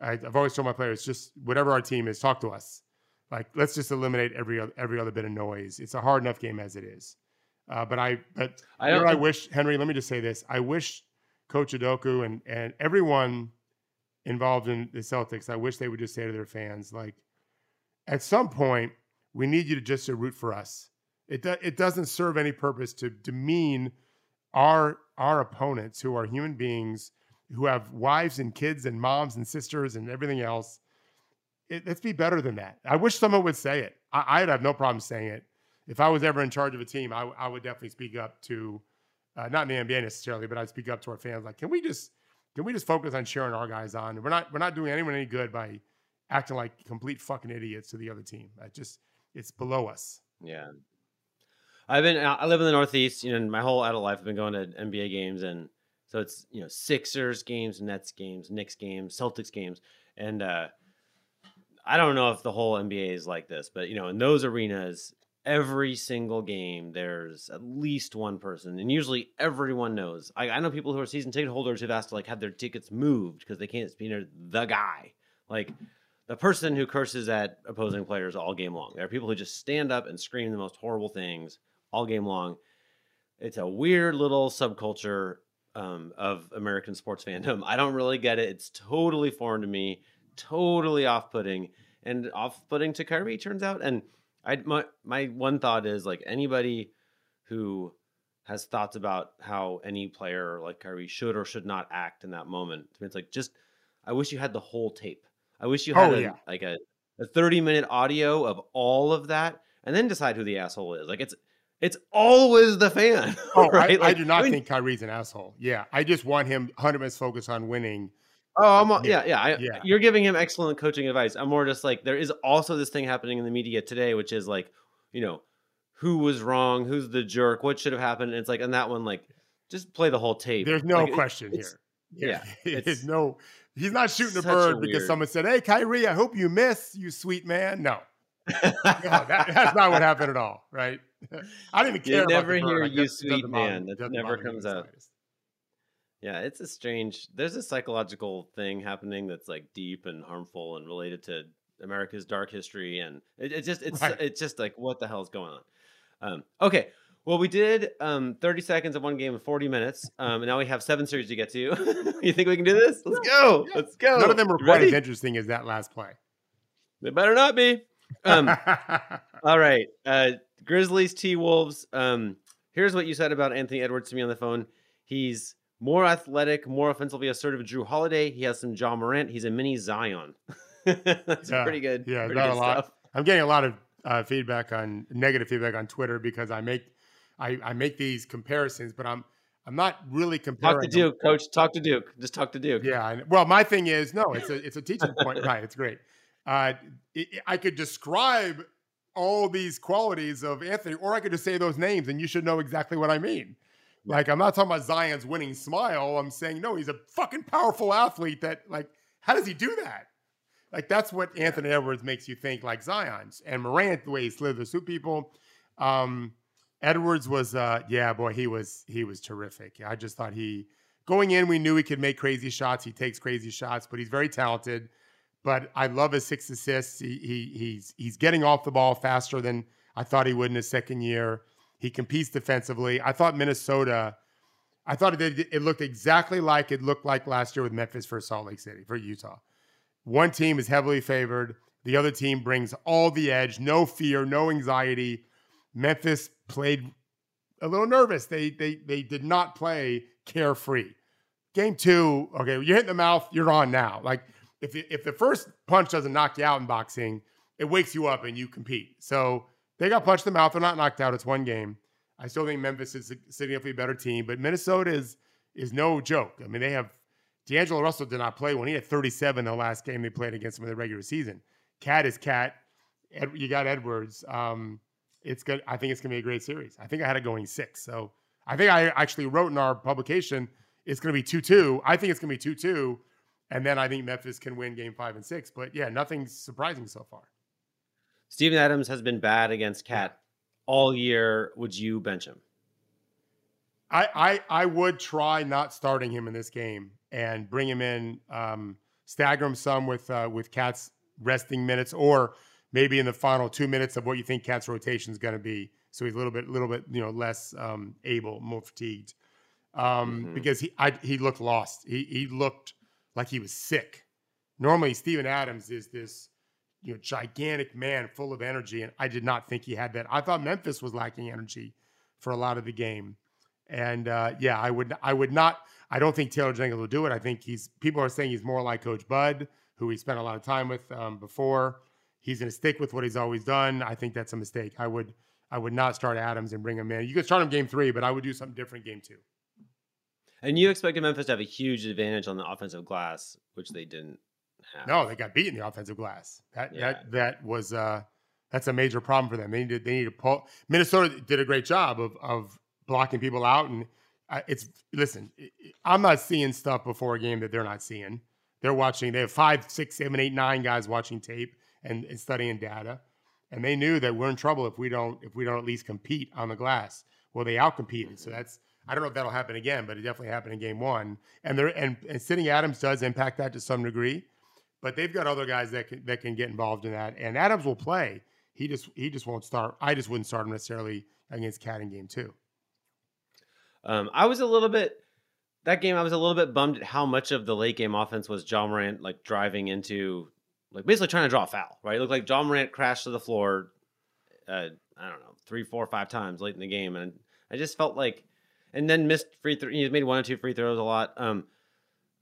I, I've always told my players just whatever our team is, talk to us. Like let's just eliminate every every other bit of noise. It's a hard enough game as it is. Uh, but I but I, I wish Henry. Let me just say this: I wish Coach Udoka and and everyone involved in the Celtics, I wish they would just say to their fans, like, at some point, we need you to just to root for us. It do, it doesn't serve any purpose to demean our our opponents who are human beings who have wives and kids and moms and sisters and everything else. It, let's be better than that. I wish someone would say it. I, would have no problem saying it. If I was ever in charge of a team, I, I would definitely speak up to uh, not in the NBA necessarily, but I'd speak up to our fans like, can we just can we just focus on cheering our guys on? We're not we're not doing anyone any good by acting like complete fucking idiots to the other team. That just it's below us. Yeah. I've been I live in the Northeast, you know, my whole adult life I've been going to NBA games and so it's, you know, Sixers games, Nets games, Knicks games, Celtics games. And uh I don't know if the whole NBA is like this, but you know, in those arenas, every single game there's at least one person and usually everyone knows. I, I, know people who are season ticket holders who've asked to like have their tickets moved because they can't be near the guy. Like the person who curses at opposing players all game long. There are people who just stand up and scream the most horrible things all game long. It's a weird little subculture um, of american sports fandom. I don't really get it. It's totally foreign to me totally off-putting and off-putting to Kyrie turns out and I my my one thought is like anybody who has thoughts about how any player like Kyrie should or should not act in that moment. It's like just I wish you had the whole tape. I wish you had oh, a, yeah. like a, a 30 minute audio of all of that and then decide who the asshole is. Like it's it's always the fan. Oh, right? I, like, I, do not I mean, think Kyrie's an asshole. Yeah. I just want him 100% focused on winning Oh, I'm, yeah, yeah, I, yeah. You're giving him excellent coaching advice. I'm more just like there is also this thing happening in the media today, which is like, you know, who was wrong, who's the jerk, what should have happened. And it's like, on that one, like, just play the whole tape. There's no like, question here. Yeah, it's no. He's not shooting a bird a because weird... someone said, "Hey, Kyrie, I hope you miss, you sweet man." No, no that, that's not what happened at all. Right? I didn't care. You never hear "you sweet man." That never comes out. Yeah, it's a strange. There's a psychological thing happening that's like deep and harmful and related to America's dark history, and it, it just it's right. it's just like what the hell is going on? Um, okay, well we did um, 30 seconds of one game in 40 minutes, um, and now we have seven series to get to. you think we can do this? Let's go. Yeah. Let's go. None of them are quite as interesting as that last play. They better not be. Um, all right. Uh, Grizzlies, T Wolves. Um, here's what you said about Anthony Edwards to me on the phone. He's more athletic, more offensively assertive. Jrue Holiday. He has some Ja Morant. He's a mini Zion. That's Yeah, pretty good. yeah, pretty not a lot. stuff. I'm getting a lot of uh, feedback on negative feedback on Twitter because I make I, I make these comparisons, but I'm I'm not really comparing. Talk to them. Duke, Coach. Talk to Duke. Just talk to Duke. Yeah. I- Well, my thing is no. It's a it's a teaching point. Right. It's great. Uh, it- I could describe all these qualities of Anthony, or I could just say those names, and you should know exactly what I mean. Like I'm not talking about Zion's winning smile. I'm saying no. He's a fucking powerful athlete. That like, how does he do that? Like that's what Anthony Edwards makes you think like Zion's and Morant the way he slithers through people. Um, Edwards was uh yeah boy he was he was terrific. I just thought he going in we knew he could make crazy shots. He takes crazy shots, but he's very talented. But I love his six assists. He, he he's he's getting off the ball faster than I thought he would in his second year. He competes defensively. I thought Minnesota. I thought it it looked exactly like it looked like last year with Memphis for Salt Lake City for Utah. One team is heavily favored. The other team brings all the edge, no fear, no anxiety. Memphis played a little nervous. They they they did not play carefree. Game two, okay, you hit in the mouth, you're on now. Like if if the first punch doesn't knock you out in boxing, it wakes you up and you compete. So they got punched in the mouth. They're not knocked out. It's one game. I still think Memphis is sitting up a significantly better team, but Minnesota is is no joke. I mean, they have D'Angelo Russell did not play when he had 37 the last game they played against him in the regular season. KAT is KAT. Ed, you got Edwards. Um, it's good. I think it's gonna be a great series. I think I had it going six. So I think I actually wrote in our publication it's gonna be two two. I think it's gonna be two two, and then I think Memphis can win game five and six. But yeah, nothing's surprising so far. Steven Adams has been bad against KAT all year. Would you bench him? I, I I would try not starting him in this game and bring him in, um, stagger him some with uh, with KAT's resting minutes, or maybe in the final two minutes of what you think KAT's rotation is going to be, so he's a little bit little bit you know less um, able, more fatigued, um, Mhm. because he I, he looked lost. He he looked like he was sick. Normally, Steven Adams is this you know gigantic man full of energy, and I did not think he had that. I thought Memphis was lacking energy for a lot of the game. And uh, yeah, I would I would not. I don't think Taylor Jenkins will do it. I think he's people are saying he's more like Coach Bud, who he spent a lot of time with um, before. He's going to stick with what he's always done. I think that's a mistake. I would I would not start Adams and bring him in. You could start him game three, but I would do something different game two. And you expected Memphis to have a huge advantage on the offensive glass, which they didn't have. No, they got beat in the offensive glass. That Yeah. that that was uh that's a major problem for them. They need to, they need to pull. Minnesota did a great job of of blocking people out, and uh, it's listen. I'm not seeing stuff before a game that they're not seeing. They're watching. They have five, six, seven, eight, nine guys watching tape and, and studying data, and they knew that we're in trouble if we don't if we don't at least compete on the glass. Well, they outcompeted, so that's. I don't know if that'll happen again, but it definitely happened in game one. And they're and, and sitting Adams does impact that to some degree but they've got other guys that can that can get involved in that. And Adams will play. He just he just won't start. I just wouldn't start him necessarily against KAT in game two. Um, I was a little bit that game. I was a little bit bummed at how much of the late game offense was Ja Morant like driving into, like basically trying to draw a foul. Right, it looked like Ja Morant crashed to the floor. Uh, I don't know, three, four, five times late in the game, and I just felt like, and then missed free throw. He made one or two free throws a lot. Um,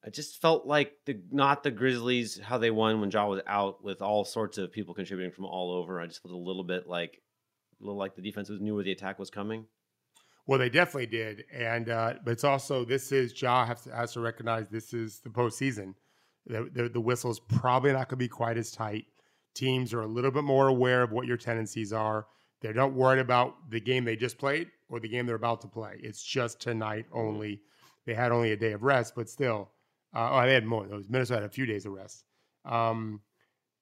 I just felt like the not the Grizzlies how they won when Ja was out with all sorts of people contributing from all over. I just felt a little bit like, a little like the defense was knew where the attack was coming. Well, they definitely did, and uh, but it's also this is Ja has to, has to recognize this is the postseason. The, the the whistle's probably not going to be quite as tight. Teams are a little bit more aware of what your tendencies are. They're not worried about the game they just played or the game they're about to play. It's just tonight only. They had only a day of rest, but still, uh, oh, they had more. Those Minnesota had a few days of rest. Um,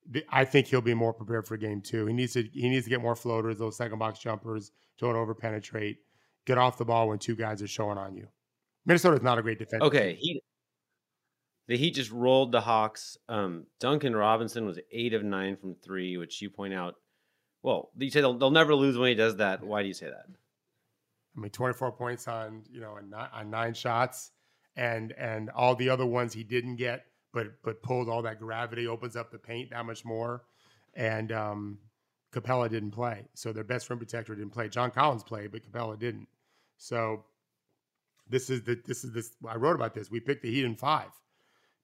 the- I think he'll be more prepared for game two. He needs to he needs to get more floaters, those second box jumpers, don't over penetrate, get off the ball when two guys are showing on you. Minnesota's not a great defense. Okay, he the Heat just rolled the Hawks. Um, Duncan Robinson was eight of nine from three, which you point out. Well, you say they'll, they'll never lose when he does that. Why do you say that? I mean, 24 points on you know on nine, on nine shots, and and all the other ones he didn't get, but but pulled all that gravity, opens up the paint that much more. and um, Capela didn't play. So their best rim protector didn't play. John Collins played, but Capela didn't. So this is the this is this. I wrote about this. We picked the Heat in five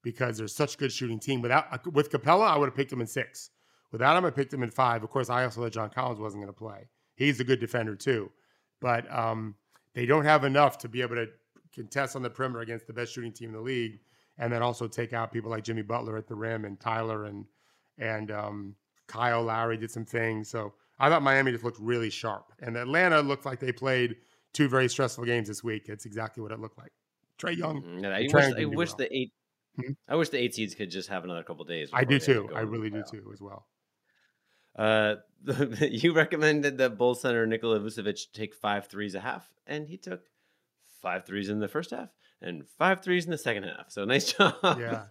because they're such a good shooting team. Without with Capela, I would have picked him in six. Without him, I picked him in five. Of course, I also thought John Collins wasn't going to play. He's a good defender too, but um, they don't have enough to be able to contest on the perimeter against the best shooting team in the league, and then also take out people like Jimmy Butler at the rim and Tyler and and um, Kyle Lowry did some things. So I thought Miami just looked really sharp, and Atlanta looked like they played two very stressful games this week. It's exactly what it looked like. Trae Young. Mm, I wish, I wish well. the eight. Hmm? I wish the eight seeds could just have another couple days. I do too. I really do too, as well. Uh, you recommended that Bull center Nikola Vucevic take five threes a half, and he took five threes in the first half and five threes in the second half. So nice job. Yeah,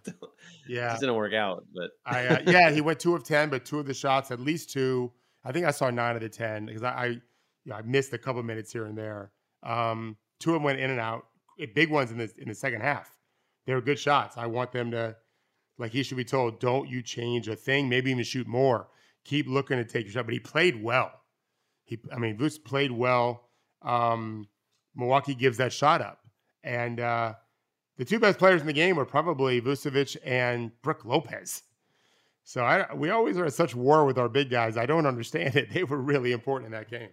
yeah. It didn't work out, but I uh, yeah he went two of ten, but two of the shots, at least two. I think I saw nine of the ten because I, I, you know, I missed a couple minutes here and there. Um, two of them went in and out, eh, big ones in the in the second half. They were good shots. I want them to, like he should be told, don't you change a thing. Maybe even shoot more. Keep looking to take your shot. But he played well. He, I mean, Vuce played well. Um, Milwaukee gives that shot up. And uh, the two best players in the game were probably Vucevic and Brook Lopez. So I, we always are at such war with our big guys. I don't understand it. They were really important in that game.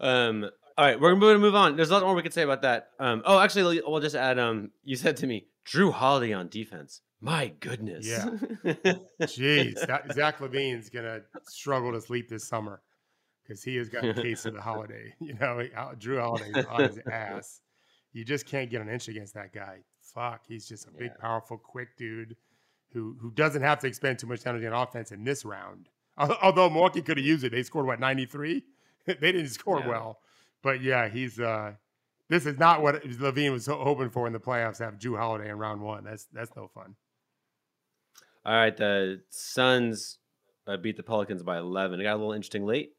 Um. All right, we're going to move on. There's a lot more we could say about that. Um. Oh, actually, we'll just add. Um. You said to me, Jrue Holiday on defense. My goodness. Yeah. Jeez, Zach LaVine's gonna struggle to sleep this summer because he has got a case of the holiday. You know, Drew Jrue Holiday on his ass. You just can't get an inch against that guy. Fuck, he's just a big, yeah. powerful, quick dude who who doesn't have to expend too much energy on offense in this round. Although Milwaukee could have used it, they scored what ninety three. they didn't score yeah. well, but yeah, he's. uh This is not what LaVine was hoping for in the playoffs. To have Jrue Holiday in round one. That's that's no fun. All right, the Suns uh, beat the Pelicans by eleven. It got a little interesting late.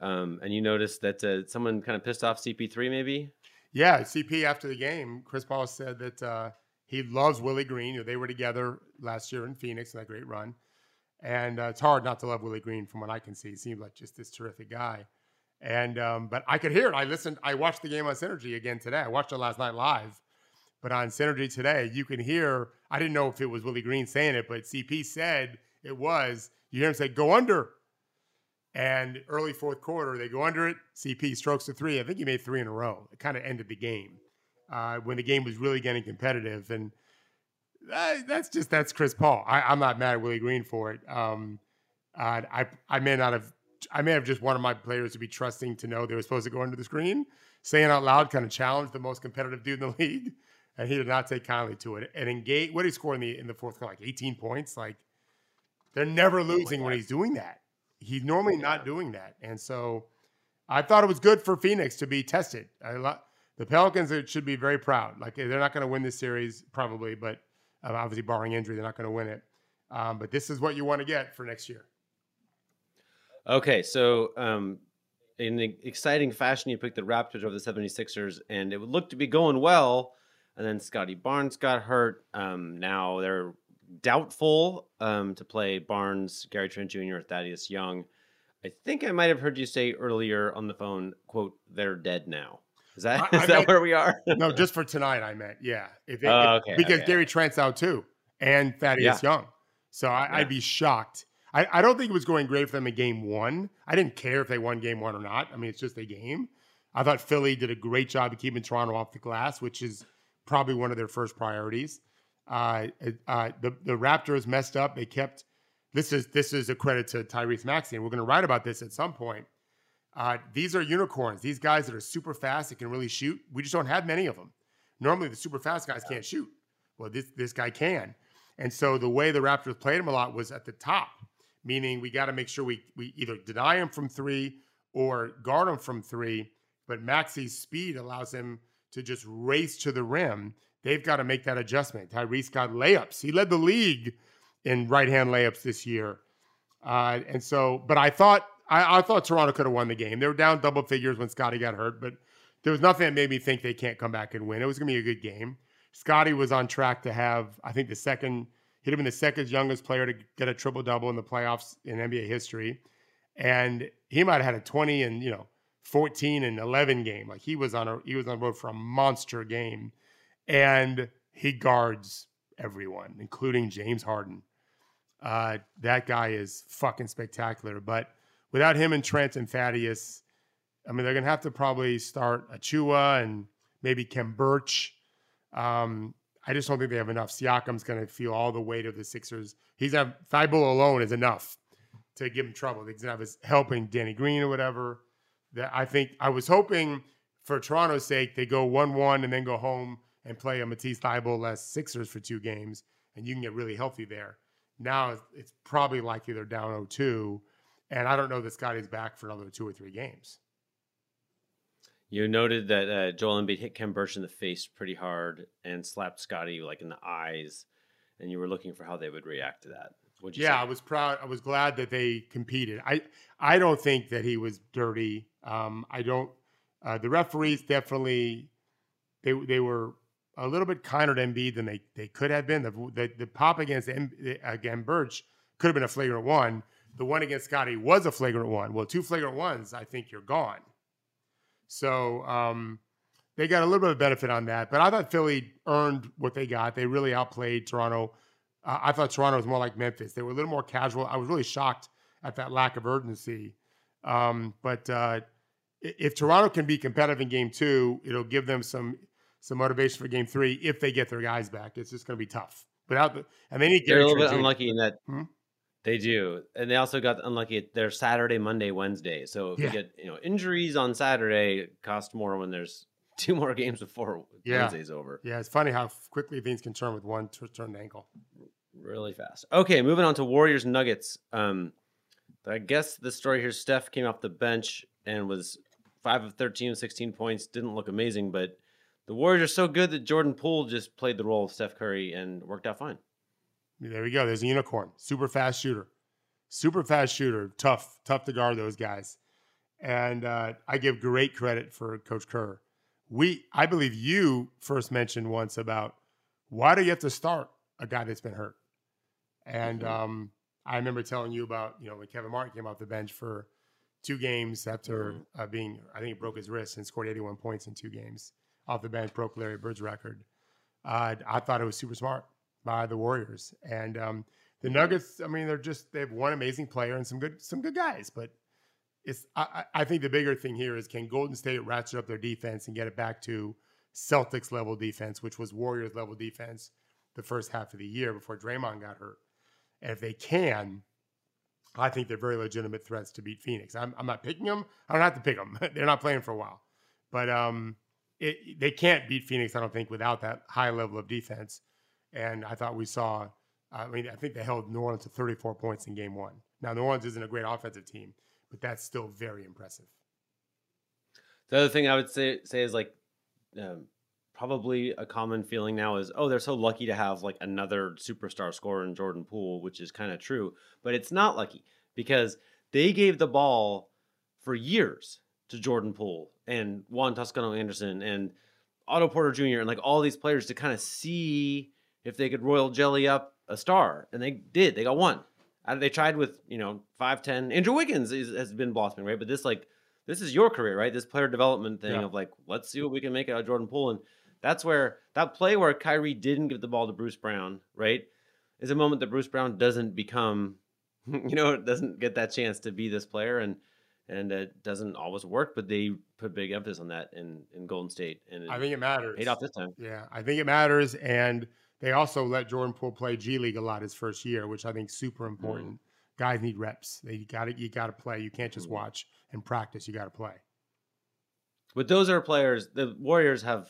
Um, and you noticed that uh, someone kind of pissed off CP3, maybe? Yeah, CP after the game, Chris Paul said that uh, he loves Willie Green. You know, they were together last year in Phoenix in that great run. And uh, it's hard not to love Willie Green from what I can see. He seems like just this terrific guy. And um, but I could hear it. I listened. I watched the game on Synergy again today. I watched it last night live, but on Synergy today, you can hear. I didn't know if it was Willie Green saying it, but CP said it was. You hear him say, "Go under, and early fourth quarter, they go under it. CP strokes the three. I think he made three in a row. It kind of ended the game uh, when the game was really getting competitive. And that, that's just that's Chris Paul. I, am not mad at Willie Green for it. Um, uh, I I may not have I may have just wanted my players to be trusting to know they were supposed to go under the screen. Saying out loud kind of challenged the most competitive dude in the league, and he did not take kindly to it. And engage. What did he score in the in the fourth quarter? Like 18 points. Like they're never losing oh when he's doing that he's normally not doing that. And so I thought it was good for Phoenix to be tested. I the Pelicans should be very proud. Like they're not going to win this series probably, but um, obviously barring injury, they're not going to win it. Um, but this is what you want to get for next year. Okay, so um, in exciting fashion, you picked the Raptors over the 76ers, and it looked to be going well. And then Scottie Barnes got hurt. Um, now they're doubtful um, to play Barnes, Gary Trent Jr., or Thaddeus Young. I think I might have heard you say earlier on the phone, "quote They're dead now." Is that I, is I that meant, where we are? no, just for tonight. I meant yeah. If, it, uh, okay, because okay. Gary Trent's out too, and Thaddeus yeah. Young. So I, would be shocked. I, I don't think it was going great for them in game one. I didn't care if they won game one or not. I mean, it's just a game. I thought Philly did a great job of keeping Toronto off the glass, which is probably one of their first priorities. Uh, uh, the the Raptors messed up. They kept this is this is a credit to Tyrese Maxey, and we're going to write about this at some point. Uh, these are unicorns. These guys that are super fast that can really shoot. We just don't have many of them. Normally, the super fast guys can't shoot. Well, this this guy can, and so the way the Raptors played him a lot was at the top, meaning we got to make sure we we either deny him from three or guard him from three. But Maxey's speed allows him to just race to the rim They've got to make that adjustment. Tyrese got layups. He led the league in right hand layups this year. Uh, and so, but I thought I, I thought Toronto could have won the game. They were down double figures when Scottie got hurt, but there was nothing that made me think they can't come back and win. It was going to be a good game. Scottie was on track to have, I think, the second He'd have been the second youngest player to get a triple double in the playoffs in NBA history, and he might have had a 20 and you know 14 and 11 game. Like he was on a he was on the road for a monster game, and he guards everyone, including James Harden. Uh, that guy is fucking spectacular. But without him and Trent and Thaddeus, I mean, they're gonna have to probably start Achiuwa and maybe Khem Birch. Um, I just don't think they have enough. Siakam's going to feel all the weight of the Sixers. He's have Thybulle alone is enough to give him trouble. He's going to have his helping Danny Green or whatever. That I think I was hoping for Toronto's sake they go one one and then go home and play a Matisse less Sixers for two games, and you can get really healthy there. Now it's probably likely they're down 0-2, and I don't know that Scottie's back for another two or three games. You noted that uh, Joel Embiid hit Khem Birch in the face pretty hard and slapped Scotty like in the eyes, and you were looking for how they would react to that. You yeah, say? I was proud. I was glad that they competed. I I don't think that he was dirty. Um, I don't. Uh, the referees definitely they they were a little bit kinder to Embiid than they they could have been. The the, the pop against again Birch could have been a flagrant one. The one against Scottie was a flagrant one. Well, two flagrant ones, I think you're gone. So um, they got a little bit of benefit on that. But I thought Philly earned what they got. They really outplayed Toronto. Uh, I thought Toronto was more like Memphis. They were a little more casual. I was really shocked at that lack of urgency. Um, but uh, if Toronto can be competitive in game two, it'll give them some some motivation for game three if they get their guys back. It's just going to be tough. Without the, and they need they're a little bit unlucky in that hmm? They do, and they also got unlucky. They're Saturday, Monday, Wednesday. So if yeah. you get you know injuries on Saturday, cost more when there's two more games before yeah. Wednesday's over. Yeah, it's funny how quickly things can turn with one turned ankle. Really fast. Okay, moving on to Warriors Nuggets. Um, I guess the story here: Steph came off the bench and was five of 13, 16 points. Didn't look amazing, but the Warriors are so good that Jordan Poole just played the role of Steph Curry and worked out fine. There we go. There's a unicorn. Super fast shooter. Super fast shooter. Tough, tough to guard those guys. And uh, I give great credit for Coach Kerr. We, I believe you first mentioned once about why do you have to start a guy that's been hurt? And mm-hmm. um, I remember telling you about, you know, when Kevin Martin came off the bench for two games after mm-hmm. uh, being, I think he broke his wrist and scored 81 points in two games off the bench, broke Larry Bird's record. Uh, I thought it was super smart by the Warriors. And um, the Nuggets, I mean, they're just they have one amazing player and some good some good guys, but it's I, I think the bigger thing here is can Golden State ratchet up their defense and get it back to Celtics level defense, which was Warriors level defense the first half of the year before Draymond got hurt. And if they can, I think they're very legitimate threats to beat Phoenix. I'm, I'm not picking them. I don't have to pick them. they're not playing for a while, but um, it, they can't beat Phoenix. I don't think without that high level of defense. And I thought we saw, I mean, I think they held New Orleans to 34 points in game one. Now, New Orleans isn't a great offensive team, but that's still very impressive. The other thing I would say, say is like, um, probably a common feeling now is, oh, they're so lucky to have like another superstar scorer in Jordan Poole, which is kind of true, but it's not lucky because they gave the ball for years to Jordan Poole and Juan Toscano Anderson and Otto Porter Jr. and like all these players to kind of see if they could royal jelly up a star, and they did. They got one. Uh, they tried with you know five ten. Andrew Wiggins is, has been blossoming, right? But this like this is your career, right? This player development thing yeah. of like let's see what we can make out of Jordan Poole, and that's where that play where Kyrie didn't give the ball to Bruce Brown, right, is a moment that Bruce Brown doesn't become, you know, doesn't get that chance to be this player, and and it doesn't always work, but they put big emphasis on that in in Golden State, and I think it matters. Paid off this time. Yeah, I think it matters, and they also let Jordan Poole play G League a lot his first year, which I think is super mm-hmm. important. Mm. Guys need reps. They got to you got to play. You can't just mm. watch and practice. You got to play. But those are players. The Warriors have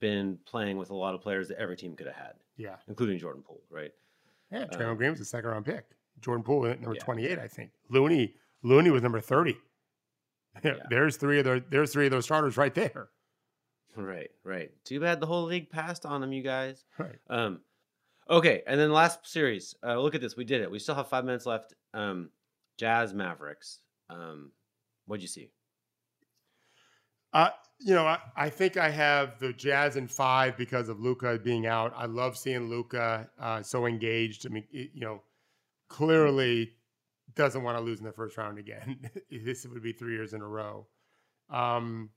been playing with a lot of players that every team could have had. Yeah, including Jordan Poole, right? Yeah, Draymond um, Green was a second round pick. Jordan Poole number yeah. twenty eight, I think. Looney Looney was number thirty. Yeah. there's three of those. There's three of those starters right there. Right, right. Too bad the whole league passed on them, you guys. Right. Um, okay, and then last series. Uh, look at this. We did it. We still have five minutes left. Um, Jazz Mavericks. Um, what'd you see? Uh, you know, I, I, think I have the Jazz in five because of Luka being out. I love seeing Luka uh, so engaged. I mean, it, you know, clearly doesn't want to lose in the first round again. this would be three years in a row. Um,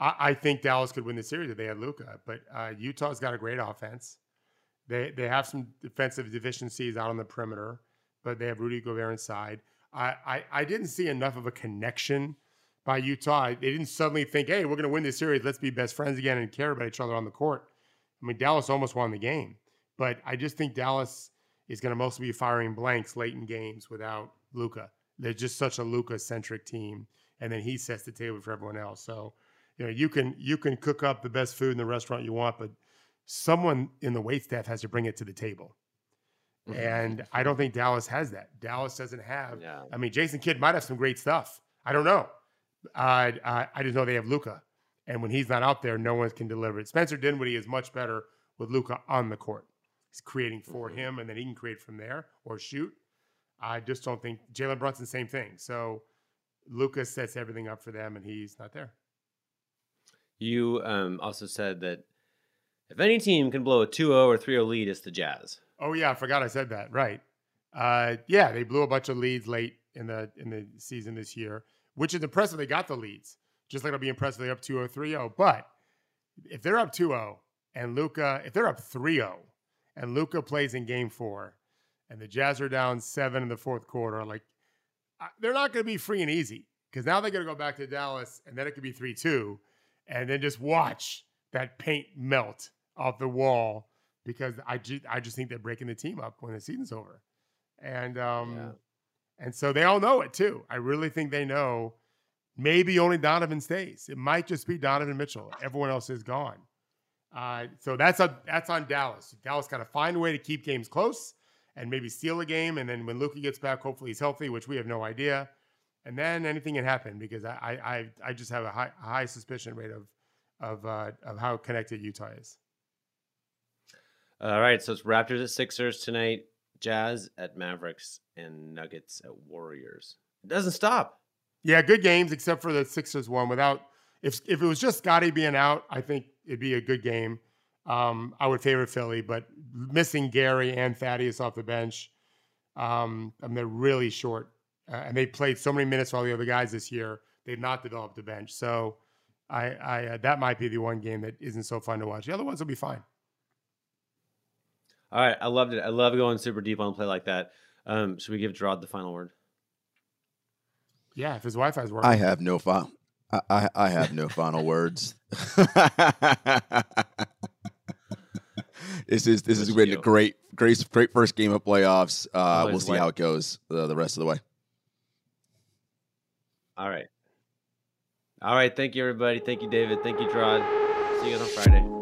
I, I, think Dallas could win the series if they had Luka, but uh, Utah's got a great offense. They they have some defensive deficiencies out on the perimeter, but they have Rudy Gobert inside. I, I, I didn't see enough of a connection by Utah. They didn't suddenly think, hey, we're going to win this series. Let's be best friends again and care about each other on the court. I mean, Dallas almost won the game, but I just think Dallas is going to mostly be firing blanks late in games without Luka. They're just such a Luka centric team, and then he sets the table for everyone else. So, you know, you can you can cook up the best food in the restaurant you want, but someone in the wait staff has to bring it to the table. Mm-hmm. And I don't think Dallas has that. Dallas doesn't have. Yeah. I mean, Jason Kidd might have some great stuff. I don't know. Uh, I, I just know they have Luka, and when he's not out there, no one can deliver it. Spencer Dinwiddie is much better with Luka on the court. He's creating for mm-hmm. him, and then he can create from there or shoot. I just don't think Jalen Brunson same thing. So Luka's sets everything up for them, and he's not there. You um, also said that if any team can blow a 2-0 or 3-0 lead, it's the Jazz. Oh yeah, I forgot I said that. Right. Uh, yeah, they blew a bunch of leads late in the in the season this year, which is impressive. They got the leads. Just like it'll be impressive they're up 2-0, 3-0. But if they're up 2-0 and Luka, if they're up 3-0 and Luka plays in game four and the Jazz are down seven in the fourth quarter, like they're not going to be free and easy because now they're going to go back to Dallas and then it could be 3-2 and then just watch that paint melt off the wall because I just I just think they're breaking the team up when the season's over, and um, yeah. and so they all know it too. I really think they know. Maybe only Donovan stays. It might just be Donovan Mitchell. Everyone else is gone. Uh, so that's a, that's on Dallas. Dallas got to find a way to keep games close and maybe steal a game. And then when Luka gets back, hopefully he's healthy, which we have no idea. And then anything can happen because I I I just have a high, high suspicion rate of of uh, of how connected Utah is. All right, so it's Raptors at Sixers tonight, Jazz at Mavericks, and Nuggets at Warriors. It doesn't stop. Yeah, good games except for the Sixers one. Without if if it was just Scottie being out, I think it'd be a good game. Um, I would favor Philly, but missing Gary and Thaddeus off the bench, um, I mean they're really short, uh, and they played so many minutes for all the other guys this year. They've not developed the bench, so I, I uh, that might be the one game that isn't so fun to watch. The other ones will be fine. All right, I loved it. I love going super deep on a play like that. Um, should we give Gerard the final word? Yeah, if his Wi-Fi's working. I have no final. I, I have no final words. this is this has been a great great great first game of playoffs. Uh, we'll see how it goes uh, the rest of the way. All right. All right. Thank you, everybody. Thank you, David. Thank you, Gerard. See you guys on Friday.